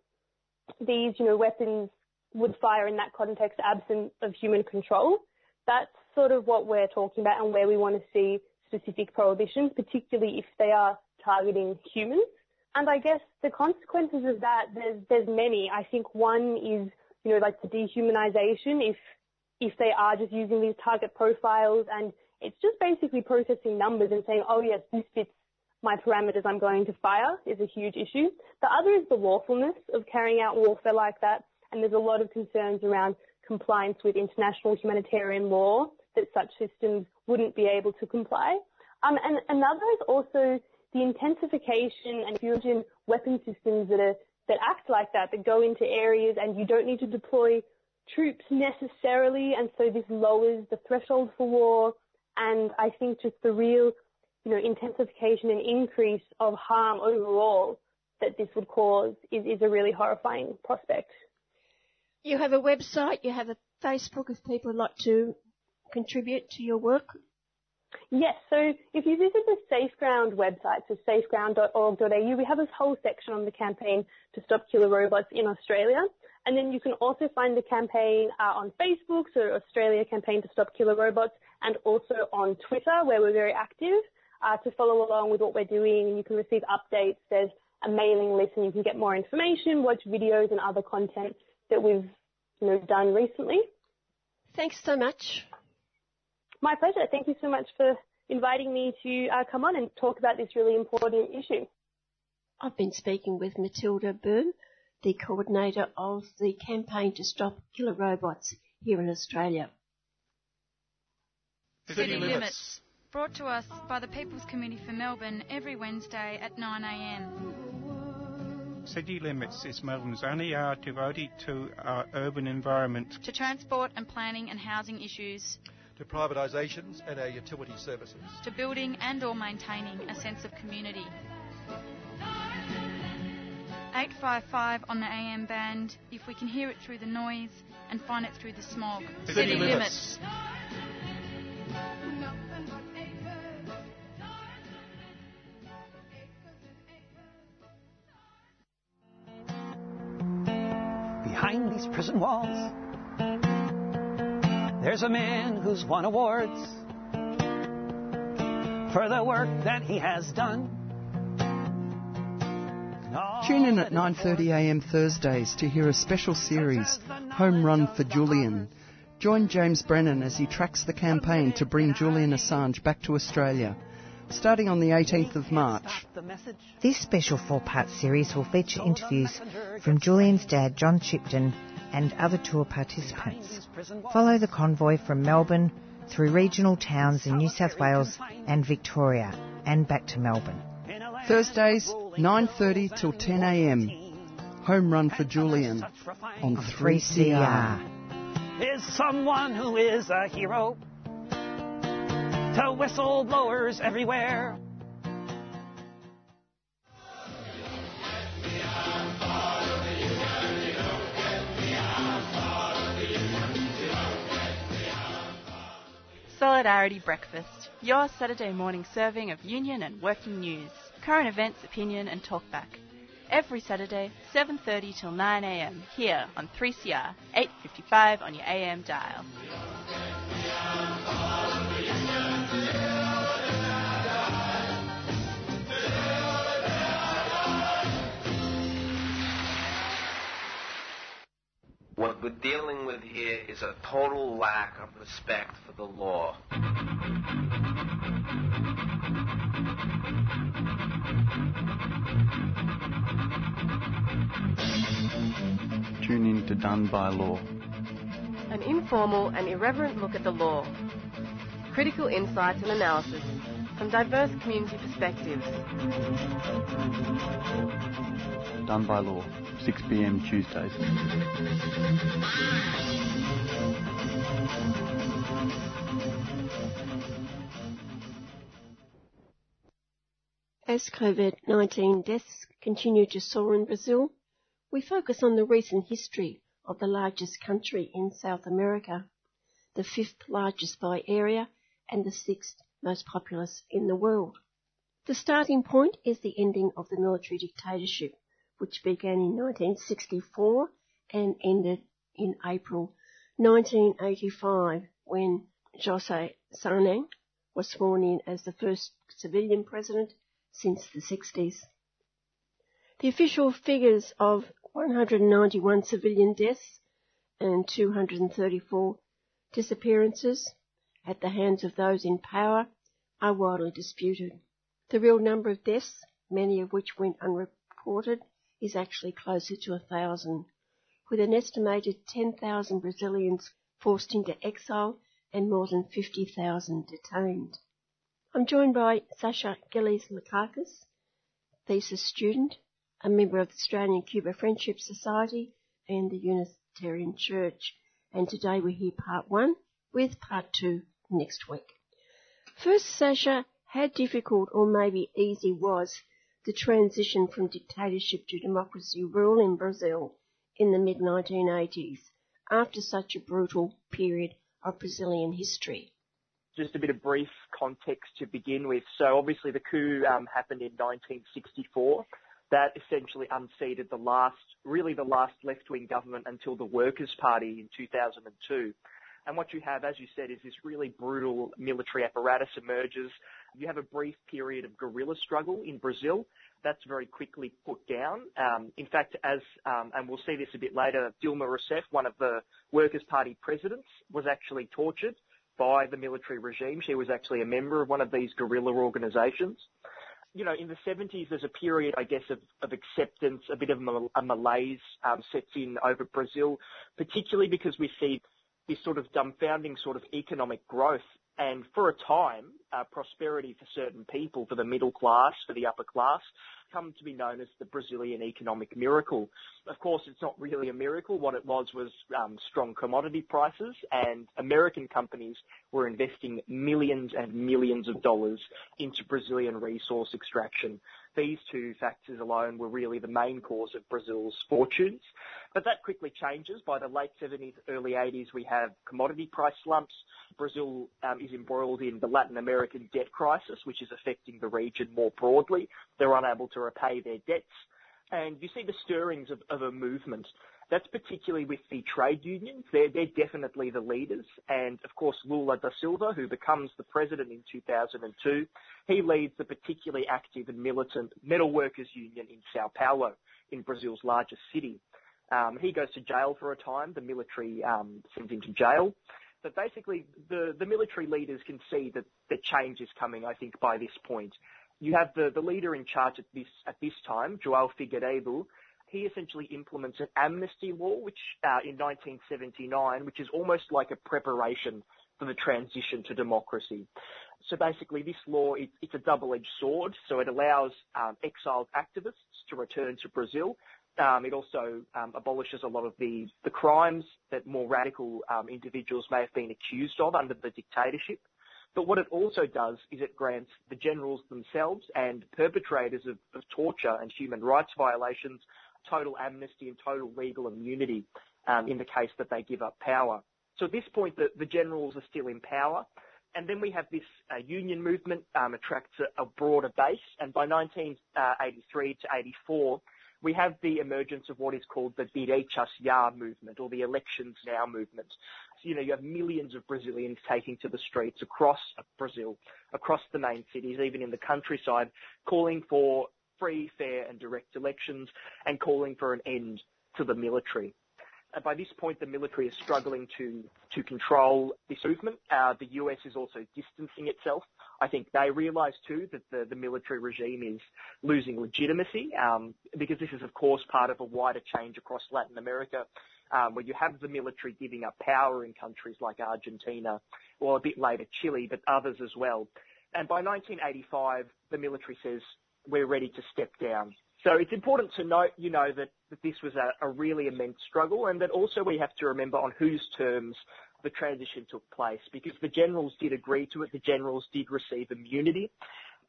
these, you know, weapons would fire in that context absent of human control. That's sort of what we're talking about and where we want to see specific prohibitions, particularly if they are targeting humans. And I guess the consequences of that, there's, there's many. I think one is, you know, like the dehumanization if, if they are just using these target profiles and it's just basically processing numbers and saying, oh yes, this fits my parameters I'm going to fire is a huge issue. The other is the lawfulness of carrying out warfare like that. And there's a lot of concerns around compliance with international humanitarian law that such systems wouldn't be able to comply. Um, and another is also the intensification and fusion weapon systems that are that act like that, that go into areas and you don't need to deploy troops necessarily, and so this lowers the threshold for war. And I think just the real, you know, intensification and increase of harm overall that this would cause is, is a really horrifying prospect. You have a website, you have a Facebook if people would like to contribute to your work. Yes, so if you visit the SafeGround website, so safeground.org.au, we have this whole section on the campaign to stop killer robots in Australia. And then you can also find the campaign uh, on Facebook, so Australia Campaign to Stop Killer Robots, and also on Twitter, where we're very active, uh, to follow along with what we're doing. And you can receive updates. There's a mailing list, and you can get more information, watch videos, and other content that we've you know, done recently. Thanks so much. My pleasure. Thank you so much for inviting me to uh, come on and talk about this really important issue. I've been speaking with Matilda Byrne, the coordinator of the campaign to stop killer robots here in Australia. City, City limits. Brought to us by the People's Committee for Melbourne every Wednesday at 9am. City Limits is Melbourne's only hour devoted to our urban environment. To transport and planning and housing issues to privatisations and our utility services. To building and or maintaining a sense of community. 855 on the AM band if we can hear it through the noise and find it through the smog. City, City limits. limits. Behind these prison walls there's a man who's won awards for the work that he has done. Tune in at 9.30am Thursdays to hear a special series, Home Run for Julian. Join James Brennan as he tracks the campaign to bring Julian Assange back to Australia. Starting on the 18th of March. This special four part series will feature interviews from Julian's dad, John Shipton, and other tour participants. Follow the convoy from Melbourne through regional towns in New South Wales and Victoria and back to Melbourne. Thursdays 9:30 till 10 a.m. Home run for Julian on 3CR. Is someone who is a hero to whistleblowers everywhere. Solidarity Breakfast, your Saturday morning serving of union and working news, current events, opinion and talkback. Every Saturday, 7.30 till 9am, here on 3CR, 8.55 on your AM dial. What we're dealing with here is a total lack of respect for the law. Tune in to Done by Law. An informal and irreverent look at the law. Critical insights and analysis from diverse community perspectives. Done by Law. 6 p.m. Tuesdays. As COVID-19 deaths continue to soar in Brazil, we focus on the recent history of the largest country in South America, the fifth largest by area and the sixth most populous in the world. The starting point is the ending of the military dictatorship which began in 1964 and ended in April 1985 when José Sarney was sworn in as the first civilian president since the 60s. The official figures of 191 civilian deaths and 234 disappearances at the hands of those in power are widely disputed. The real number of deaths, many of which went unreported, is actually closer to a thousand, with an estimated 10,000 Brazilians forced into exile and more than 50,000 detained. I'm joined by Sasha Gillies Lakakis, thesis student, a member of the Australian Cuba Friendship Society and the Unitarian Church, and today we hear part one with part two next week. First, Sasha, how difficult or maybe easy was the transition from dictatorship to democracy rule in Brazil in the mid 1980s after such a brutal period of Brazilian history? Just a bit of brief context to begin with. So obviously the coup um, happened in 1964. That essentially unseated the last, really the last left-wing government until the Workers' Party in 2002. And what you have, as you said, is this really brutal military apparatus emerges. You have a brief period of guerrilla struggle in Brazil. That's very quickly put down. Um, in fact, as um, and we'll see this a bit later, Dilma Rousseff, one of the Workers' Party presidents, was actually tortured by the military regime. She was actually a member of one of these guerrilla organisations. You know, in the 70s, there's a period, I guess, of, of acceptance, a bit of a malaise um, sets in over Brazil, particularly because we see this sort of dumbfounding sort of economic growth and for a time, uh, prosperity for certain people, for the middle class, for the upper class, come to be known as the Brazilian economic miracle. Of course, it's not really a miracle. What it was was um, strong commodity prices, and American companies were investing millions and millions of dollars into Brazilian resource extraction. These two factors alone were really the main cause of Brazil's fortunes. But that quickly changes. By the late 70s, early 80s, we have commodity price slumps. Brazil um, is embroiled in the Latin American debt crisis, which is affecting the region more broadly. They're unable to repay their debts. And you see the stirrings of, of a movement that's particularly with the trade unions. They're, they're definitely the leaders. And of course, Lula da Silva, who becomes the president in 2002, he leads the particularly active and militant metal workers union in Sao Paulo, in Brazil's largest city. Um, he goes to jail for a time. The military um, sends him to jail. But basically, the, the military leaders can see that the change is coming, I think, by this point. You have the, the leader in charge at this, at this time, João Figueiredo, he essentially implements an amnesty law, which uh, in 1979, which is almost like a preparation for the transition to democracy. So basically, this law it, it's a double-edged sword. So it allows um, exiled activists to return to Brazil. Um, it also um, abolishes a lot of the, the crimes that more radical um, individuals may have been accused of under the dictatorship. But what it also does is it grants the generals themselves and perpetrators of, of torture and human rights violations total amnesty and total legal immunity um, in the case that they give up power. So at this point, the, the generals are still in power. And then we have this uh, union movement um, attracts a, a, broader base. And by 1983 to 84, we have the emergence of what is called the Diretas Já movement or the Elections Now movement. So, you know, you have millions of Brazilians taking to the streets across Brazil, across the main cities, even in the countryside, calling for free, fair and direct elections and calling for an end to the military. And by this point, the military is struggling to, to control this movement. Uh, the US is also distancing itself. I think they realise too that the, the military regime is losing legitimacy um, because this is, of course, part of a wider change across Latin America um, where you have the military giving up power in countries like Argentina, or a bit later Chile, but others as well. And by 1985, the military says we're ready to step down. So it's important to note, you know, that, that this was a, a really immense struggle and that also we have to remember on whose terms the transition took place because the generals did agree to it. The generals did receive immunity.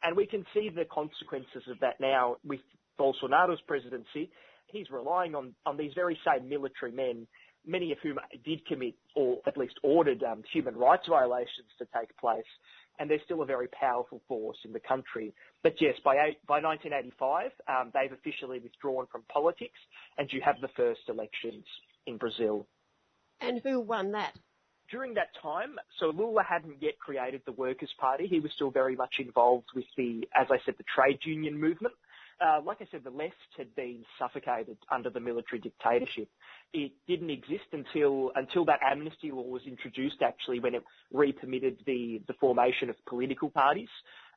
And we can see the consequences of that now with Bolsonaro's presidency. He's relying on, on these very same military men, many of whom did commit or at least ordered um, human rights violations to take place and they're still a very powerful force in the country. But yes, by, eight, by 1985, um, they've officially withdrawn from politics, and you have the first elections in Brazil. And who won that? during that time, so Lula hadn't yet created the Workers' Party. He was still very much involved with the, as I said, the trade union movement. Uh, like I said, the left had been suffocated under the military dictatorship. It didn't exist until until that amnesty law was introduced. Actually, when it re-permitted the the formation of political parties,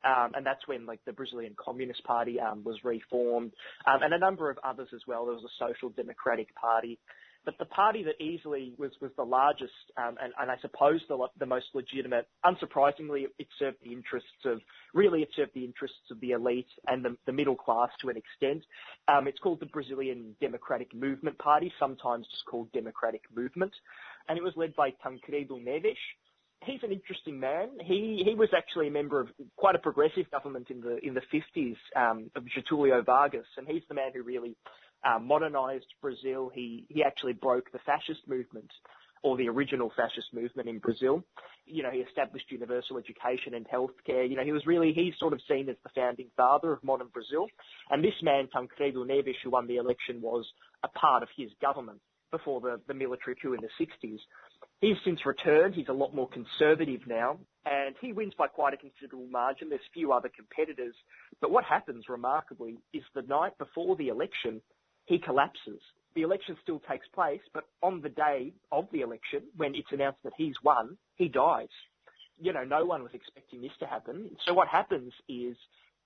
um, and that's when like the Brazilian Communist Party um, was reformed, um, and a number of others as well. There was a Social Democratic Party. But the party that easily was, was the largest um, and, and I suppose the, the most legitimate, unsurprisingly, it served the interests of, really it served the interests of the elite and the, the middle class to an extent. Um, it's called the Brazilian Democratic Movement Party, sometimes just called Democratic Movement. And it was led by Tancredo Neves, he's an interesting man. He he was actually a member of quite a progressive government in the in the 50s um, of Getulio Vargas, and he's the man who really uh, modernized Brazil. He he actually broke the fascist movement or the original fascist movement in Brazil. You know, he established universal education and healthcare. You know, he was really, he's sort of seen as the founding father of modern Brazil. And this man, Tancredo Neves, who won the election, was a part of his government before the, the military coup in the 60s. He's since returned. He's a lot more conservative now, and he wins by quite a considerable margin. There's few other competitors. But what happens, remarkably, is the night before the election, he collapses. The election still takes place, but on the day of the election, when it's announced that he's won, he dies. You know, no one was expecting this to happen. So what happens is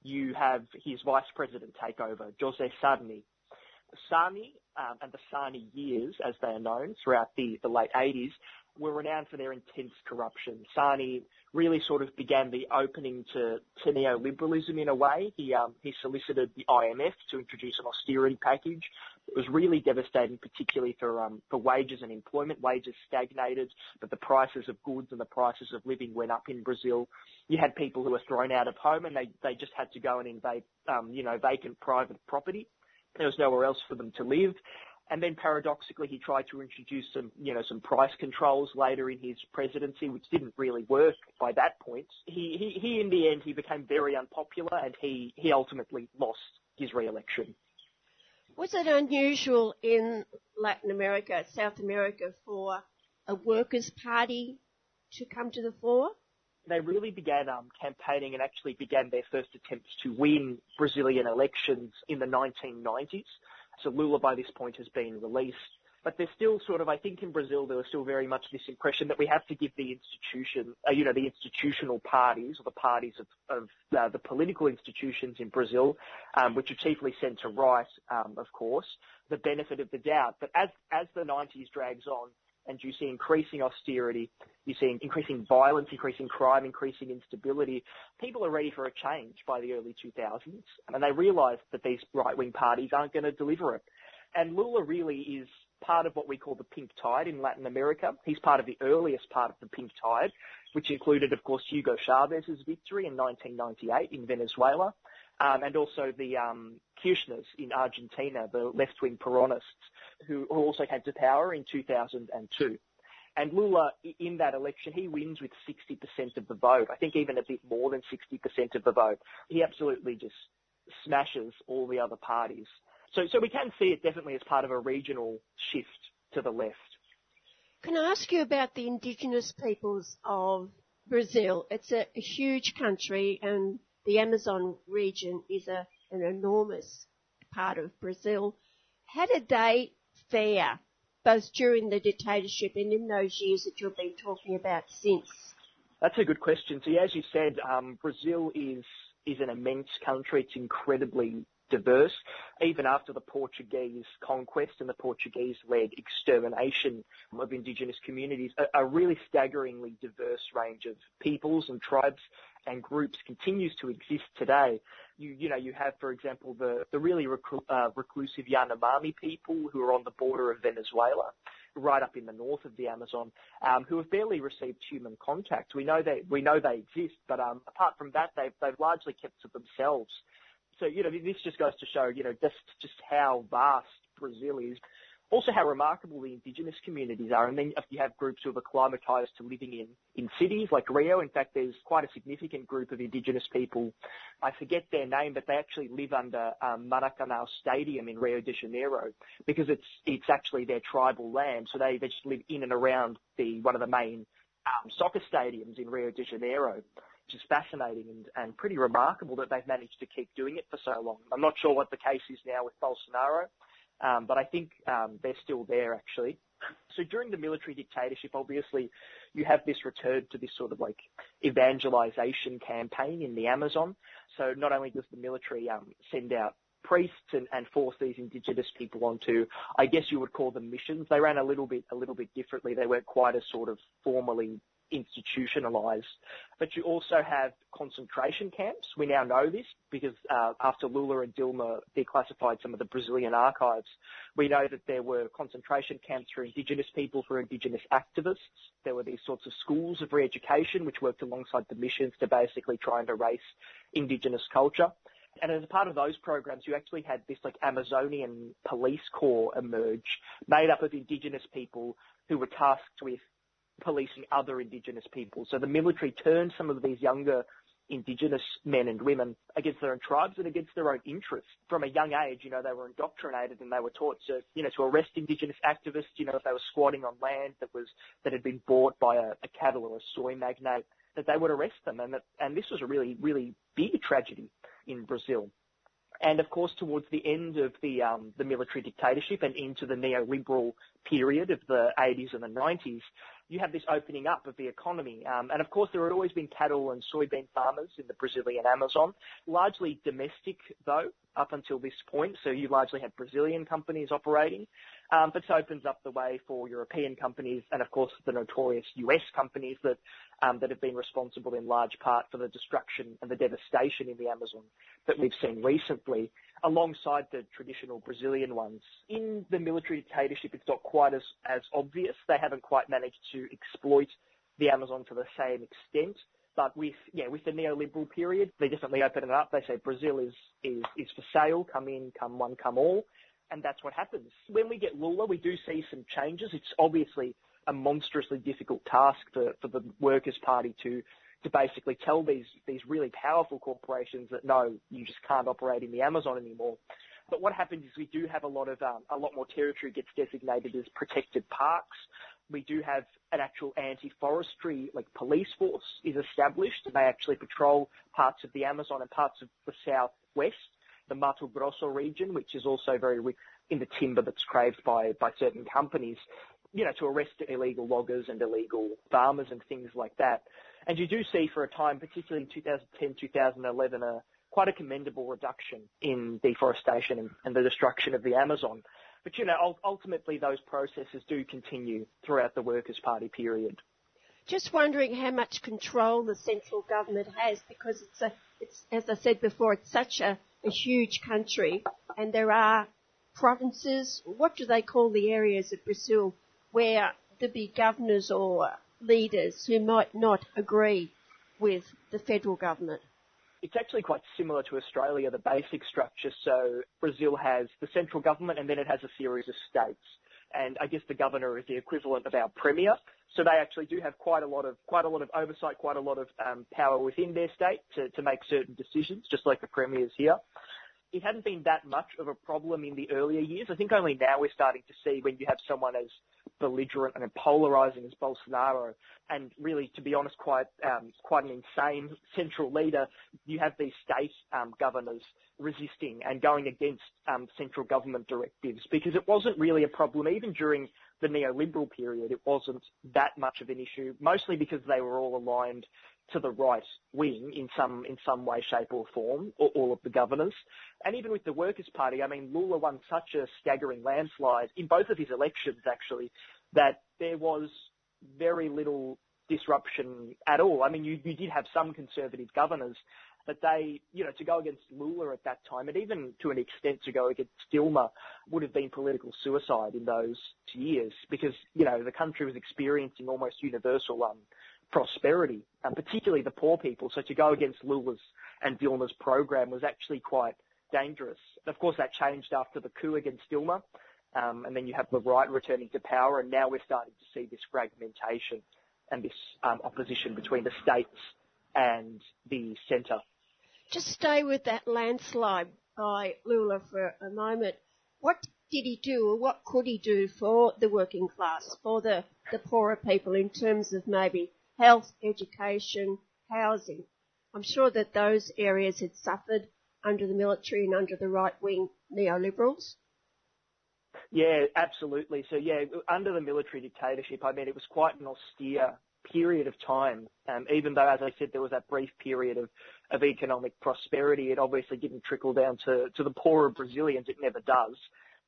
you have his vice president take over, Jose Sarney. Sarney um, and the Sarney years, as they are known, throughout the, the late 80s, were renowned for their intense corruption. Sarney really sort of began the opening to, to neoliberalism in a way. He, um, he solicited the IMF to introduce an austerity package. It was really devastating, particularly for, um, for wages and employment. Wages stagnated, but the prices of goods and the prices of living went up in Brazil. You had people who were thrown out of home and they, they just had to go and invade, um, you know, vacant private property. There was nowhere else for them to live. And then paradoxically, he tried to introduce some, you know, some price controls later in his presidency, which didn't really work by that point. He, he, he in the end, he became very unpopular and he, he ultimately lost his re-election. Was it unusual in Latin America, South America, for a workers' party to come to the fore? They really began um, campaigning and actually began their first attempts to win Brazilian elections in the 1990s. So Lula by this point has been released. But there's still sort of, I think in Brazil there was still very much this impression that we have to give the institution, uh, you know, the institutional parties or the parties of, of uh, the political institutions in Brazil, um, which are chiefly centre right, um, of course, the benefit of the doubt. But as as the 90s drags on, and you see increasing austerity, you see increasing violence, increasing crime, increasing instability. People are ready for a change by the early 2000s, and they realise that these right-wing parties aren't going to deliver it. And Lula really is part of what we call the pink tide in Latin America. He's part of the earliest part of the pink tide, which included, of course, Hugo Chavez's victory in 1998 in Venezuela, um, and also the um, Kirchners in Argentina, the left-wing Peronists, who, also came to power in 2002. And Lula, in that election, he wins with 60% of the vote. I think even a bit more than 60% of the vote. He absolutely just smashes all the other parties. So, so we can see it definitely as part of a regional shift to the left. Can I ask you about the indigenous peoples of Brazil? It's a, a huge country and the Amazon region is a, an enormous part of Brazil. How did they fare both during the dictatorship and in those years that you've been talking about since? That's a good question. So, as you said, um, Brazil is is an immense country. It's incredibly diverse. Even after the Portuguese conquest and the Portuguese-led extermination of indigenous communities, a, a really staggeringly diverse range of peoples and tribes and groups continues to exist today. You, you know, you have, for example, the, the really reclu- uh, reclusive Yanomami people who are on the border of Venezuela, right up in the north of the Amazon, um, who have barely received human contact. We know they, we know they exist, but um, apart from that, they've, they've largely kept to themselves. So, you know, this just goes to show, you know, just, just how vast Brazil is. Also how remarkable the indigenous communities are. And then if you have groups who have acclimatized to living in, in cities like Rio. In fact, there's quite a significant group of indigenous people. I forget their name, but they actually live under um, Maracanã Stadium in Rio de Janeiro because it's, it's actually their tribal land. So they, they just live in and around the, one of the main um, soccer stadiums in Rio de Janeiro, which is fascinating and, and pretty remarkable that they've managed to keep doing it for so long. I'm not sure what the case is now with Bolsonaro, um, but I think um, they're still there actually. So during the military dictatorship, obviously, you have this return to this sort of like evangelization campaign in the Amazon. So not only does the military um, send out priests and, and force these indigenous people onto, I guess you would call them missions. They ran a little bit, a little bit differently. They weren't quite as sort of formally institutionalized. But you also have concentration camps. We now know this because uh, after Lula and Dilma declassified some of the Brazilian archives, we know that there were concentration camps for indigenous people, for indigenous activists. There were these sorts of schools of re-education which worked alongside the missions to basically try and erase indigenous culture. And as a part of those programs, you actually had this like Amazonian police corps emerge, made up of indigenous people who were tasked with policing other indigenous people. So the military turned some of these younger indigenous men and women against their own tribes and against their own interests. From a young age, you know, they were indoctrinated and they were taught to, you know, to arrest indigenous activists, you know, if they were squatting on land that was, that had been bought by a, a cattle or a soy magnate, that they would arrest them. And that, and this was a really, really big tragedy in Brazil. And of course, towards the end of the um, the military dictatorship and into the neoliberal period of the 80s and the 90s, you have this opening up of the economy. Um, and of course, there had always been cattle and soybean farmers in the Brazilian Amazon, largely domestic though, up until this point. So you largely had Brazilian companies operating, this opens up the way for European companies and of course the notorious US companies that um, that have been responsible in large part for the destruction and the devastation in the Amazon that we've seen recently, alongside the traditional Brazilian ones. In the military dictatorship, it's not quite as, as obvious. They haven't quite managed to exploit the Amazon to the same extent. But with yeah, with the neoliberal period, they definitely open it up. They say Brazil is is is for sale. Come in, come one, come all, and that's what happens. When we get Lula, we do see some changes. It's obviously a monstrously difficult task for, for the Workers' Party to to basically tell these these really powerful corporations that no, you just can't operate in the Amazon anymore. But what happens is we do have a lot of um, a lot more territory gets designated as protected parks. We do have an actual anti-forestry like police force is established. They actually patrol parts of the Amazon and parts of the southwest, the Mato Grosso region, which is also very rich in the timber that's craved by by certain companies. You know, to arrest illegal loggers and illegal farmers and things like that. And you do see for a time, particularly in 2010, 2011, a quite a commendable reduction in deforestation and, and the destruction of the Amazon. But you know, ultimately those processes do continue throughout the Workers' Party period. Just wondering how much control the central government has because it's a, it's, as I said before, it's such a, a huge country and there are provinces, what do they call the areas of Brazil where the be governors or leaders who might not agree with the federal government? It's actually quite similar to Australia, the basic structure. So Brazil has the central government and then it has a series of states. And I guess the governor is the equivalent of our premier. So they actually do have quite a lot of quite a lot of oversight, quite a lot of um, power within their state to, to make certain decisions, just like the premiers here it hadn't been that much of a problem in the earlier years. I think only now we're starting to see when you have someone as belligerent and polarizing as Bolsonaro, and really, to be honest, quite um, quite an insane central leader. You have these state um, governors resisting and going against um, central government directives because it wasn't really a problem even during the neoliberal period. It wasn't that much of an issue, mostly because they were all aligned to the right wing in some in some way, shape or form, or all of the governors. And even with the Workers' Party, I mean, Lula won such a staggering landslide in both of his elections, actually, that there was very little disruption at all. I mean, you, you did have some conservative governors, but they, you know, to go against Lula at that time, and even to an extent to go against Dilma, would have been political suicide in those years because, you know, the country was experiencing almost universal um, prosperity, and particularly the poor people. So to go against Lula's and Dilma's program was actually quite dangerous. Of course, that changed after the coup against Dilma, um, and then you have the right returning to power, and now we're starting to see this fragmentation and this um, opposition between the states and the centre. Just stay with that landslide by Lula for a moment. What did he do or what could he do for the working class, for the, the poorer people in terms of maybe health, education, housing? I'm sure that those areas had suffered under the military and under the right wing neoliberals. Yeah, absolutely. So yeah, under the military dictatorship, I mean, it was quite an austere period of time. Um, even though, as I said, there was that brief period of, of economic prosperity, it obviously didn't trickle down to, to the poorer Brazilians. It never does.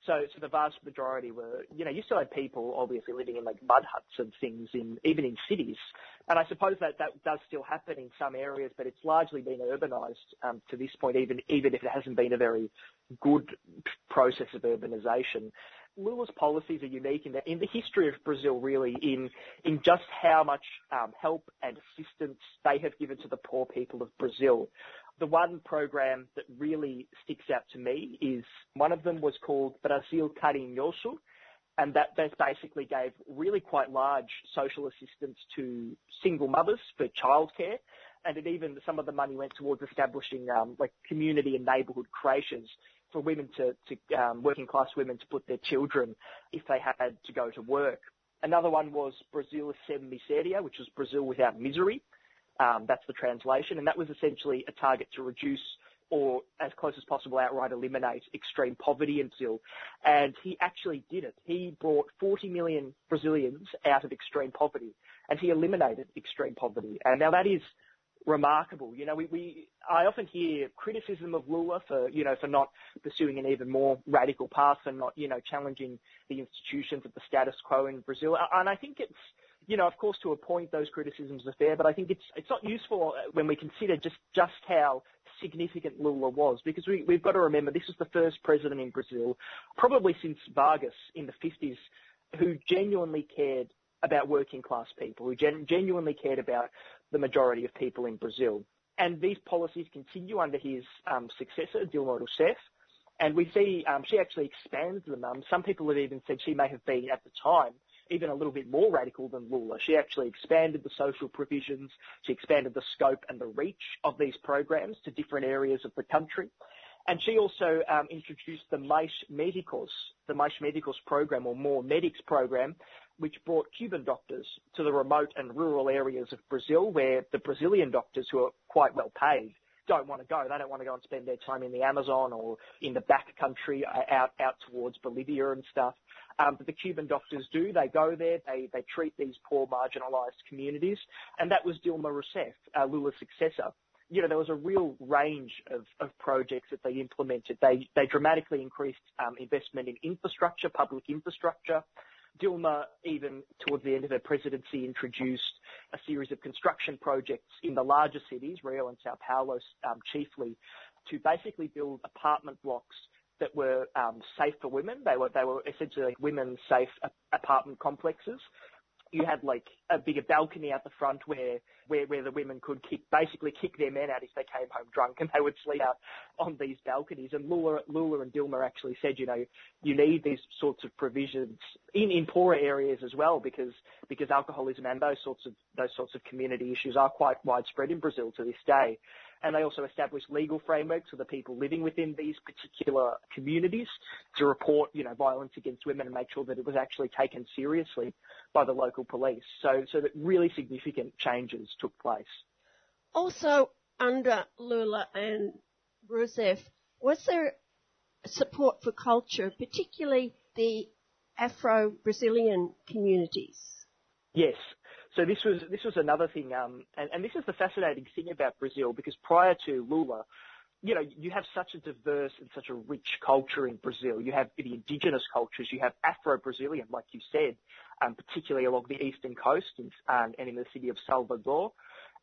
So, so the vast majority were, you know, you still had people obviously living in like mud huts and things in, even in cities. And I suppose that that does still happen in some areas, but it's largely been urbanised um, to this point, even, even if it hasn't been a very good process of urbanisation. Lula's policies are unique in, the, in the history of Brazil, really, in in just how much um, help and assistance they have given to the poor people of Brazil. The one program that really sticks out to me is one of them was called Brasil Carinhoso, and that, basically gave really quite large social assistance to single mothers for childcare, and it even some of the money went towards establishing um, like community and neighbourhood creches for women to, to um, working class women to put their children if they had to go to work. Another one was Brazil sem miséria, which was Brazil without misery. Um, that's the translation, and that was essentially a target to reduce or as close as possible outright eliminate extreme poverty in Brazil. And he actually did it. He brought 40 million Brazilians out of extreme poverty and he eliminated extreme poverty. And now that is remarkable. You know, we, we, I often hear criticism of Lula for, you know, for not pursuing an even more radical path and not, you know, challenging the institutions of the status quo in Brazil. And I think it's, you know, of course, to a point, those criticisms are fair, but I think it's it's not useful when we consider just just how significant Lula was, because we, we've got to remember this was the first president in Brazil, probably since Vargas in the 50s, who genuinely cared about working class people, who gen- genuinely cared about the majority of people in Brazil. And these policies continue under his um, successor, Dilma Rousseff. And we see um, she actually expands them. Um, some people have even said she may have been, at the time, even a little bit more radical than Lula. She actually expanded the social provisions, she expanded the scope and the reach of these programs to different areas of the country. And she also um, introduced the Mais Médicos, the Mais Médicos program or More Medics program, which brought Cuban doctors to the remote and rural areas of Brazil where the Brazilian doctors who are quite well paid don't want to go. They don't want to go and spend their time in the Amazon or in the back country uh, out, out towards Bolivia and stuff. Um, but the Cuban doctors do. They go there. They, they treat these poor marginalised communities. And that was Dilma Rousseff, uh, Lula's successor. You know, there was a real range of, of projects that they implemented. They, they dramatically increased um, investment in infrastructure, public infrastructure. Dilma, even towards the end of her presidency, introduced a series of construction projects in the larger cities, Rio and Sao Paulo um, chiefly, to basically build apartment blocks that were um, safe for women. They were they were essentially like women safe apartment complexes. You had like a bigger balcony out the front where where where the women could kick basically kick their men out if they came home drunk, and they would sleep out on these balconies. And Lula Lula and Dilma actually said, you know, you need these sorts of provisions in in poorer areas as well because because alcoholism and those sorts of those sorts of community issues are quite widespread in Brazil to this day and they also established legal frameworks for the people living within these particular communities to report, you know, violence against women and make sure that it was actually taken seriously by the local police. So, so that really significant changes took place. Also, under Lula and Rousseff, was there support for culture, particularly the Afro-Brazilian communities? Yes, so this was this was another thing, um, and, and this is the fascinating thing about Brazil because prior to Lula, you know, you have such a diverse and such a rich culture in Brazil. You have the indigenous cultures, you have Afro-Brazilian, like you said, um, particularly along the eastern coast and, um, and in the city of Salvador.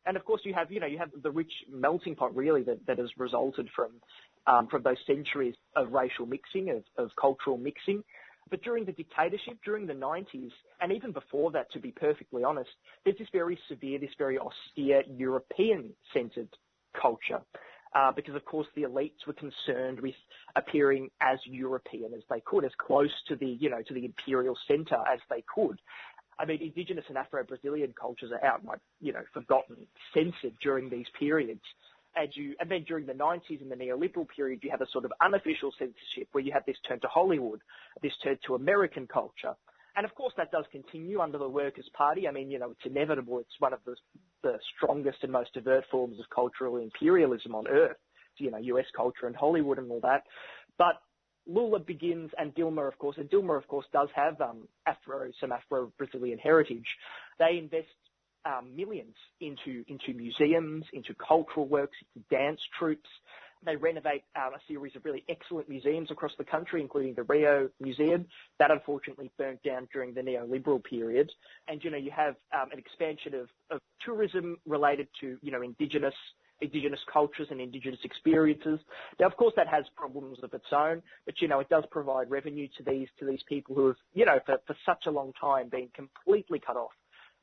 And of course, you have, you know, you have the rich melting pot really that, that has resulted from um, from those centuries of racial mixing, of, of cultural mixing. But during the dictatorship, during the 90s, and even before that, to be perfectly honest, there's this very severe, this very austere European-centered culture. Uh, because of course the elites were concerned with appearing as European as they could, as close to the, you know, to the imperial centre as they could. I mean, indigenous and Afro-Brazilian cultures are outright, you know, forgotten, censored during these periods. And then during the 90s in the neoliberal period, you have a sort of unofficial censorship where you have this turn to Hollywood, this turn to American culture. And of course that does continue under the Workers' Party. I mean, you know, it's inevitable. It's one of the, the strongest and most overt forms of cultural imperialism on earth. You know, US culture and Hollywood and all that. But Lula begins, and Dilma, of course, and Dilma, of course, does have um, Afro, some Afro-Brazilian heritage. They invest um, millions into into museums, into cultural works, into dance troupes. They renovate um, a series of really excellent museums across the country, including the Rio Museum. That unfortunately burnt down during the neoliberal period. And you know, you have um, an expansion of, of tourism related to you know indigenous indigenous cultures and indigenous experiences. Now, of course, that has problems of its own, but you know, it does provide revenue to these to these people who have, you know, for, for such a long time been completely cut off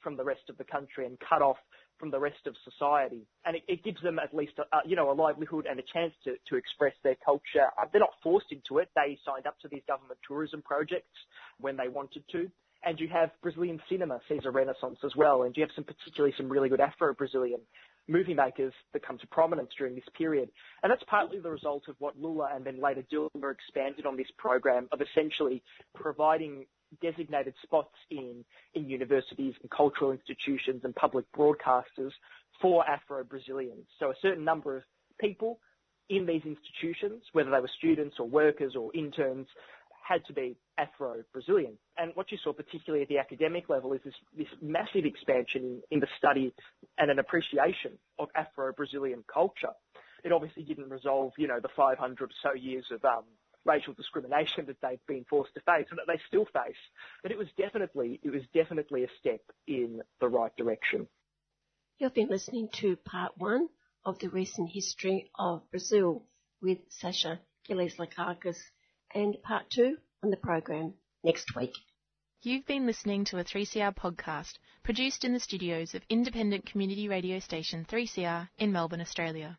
from the rest of the country and cut off from the rest of society. And it, it gives them at least, a, you know, a livelihood and a chance to, to express their culture. Uh, they're not forced into it. They signed up to these government tourism projects when they wanted to. And you have Brazilian cinema sees a renaissance as well. And you have some particularly some really good Afro-Brazilian movie makers that come to prominence during this period. And that's partly the result of what Lula and then later Dilma expanded on this program of essentially providing designated spots in, in universities and cultural institutions and public broadcasters for Afro-Brazilians. So a certain number of people in these institutions, whether they were students or workers or interns, had to be Afro-Brazilian. And what you saw particularly at the academic level is this, this massive expansion in, in the study and an appreciation of Afro-Brazilian culture. It obviously didn't resolve, you know, the 500 or so years of um, racial discrimination that they've been forced to face and that they still face. But it was definitely, it was definitely a step in the right direction. You've been listening to part one of the recent history of Brazil with Sasha Gilles Lakakis and part two on the program next week. You've been listening to a 3CR podcast produced in the studios of independent community radio station 3CR in Melbourne, Australia.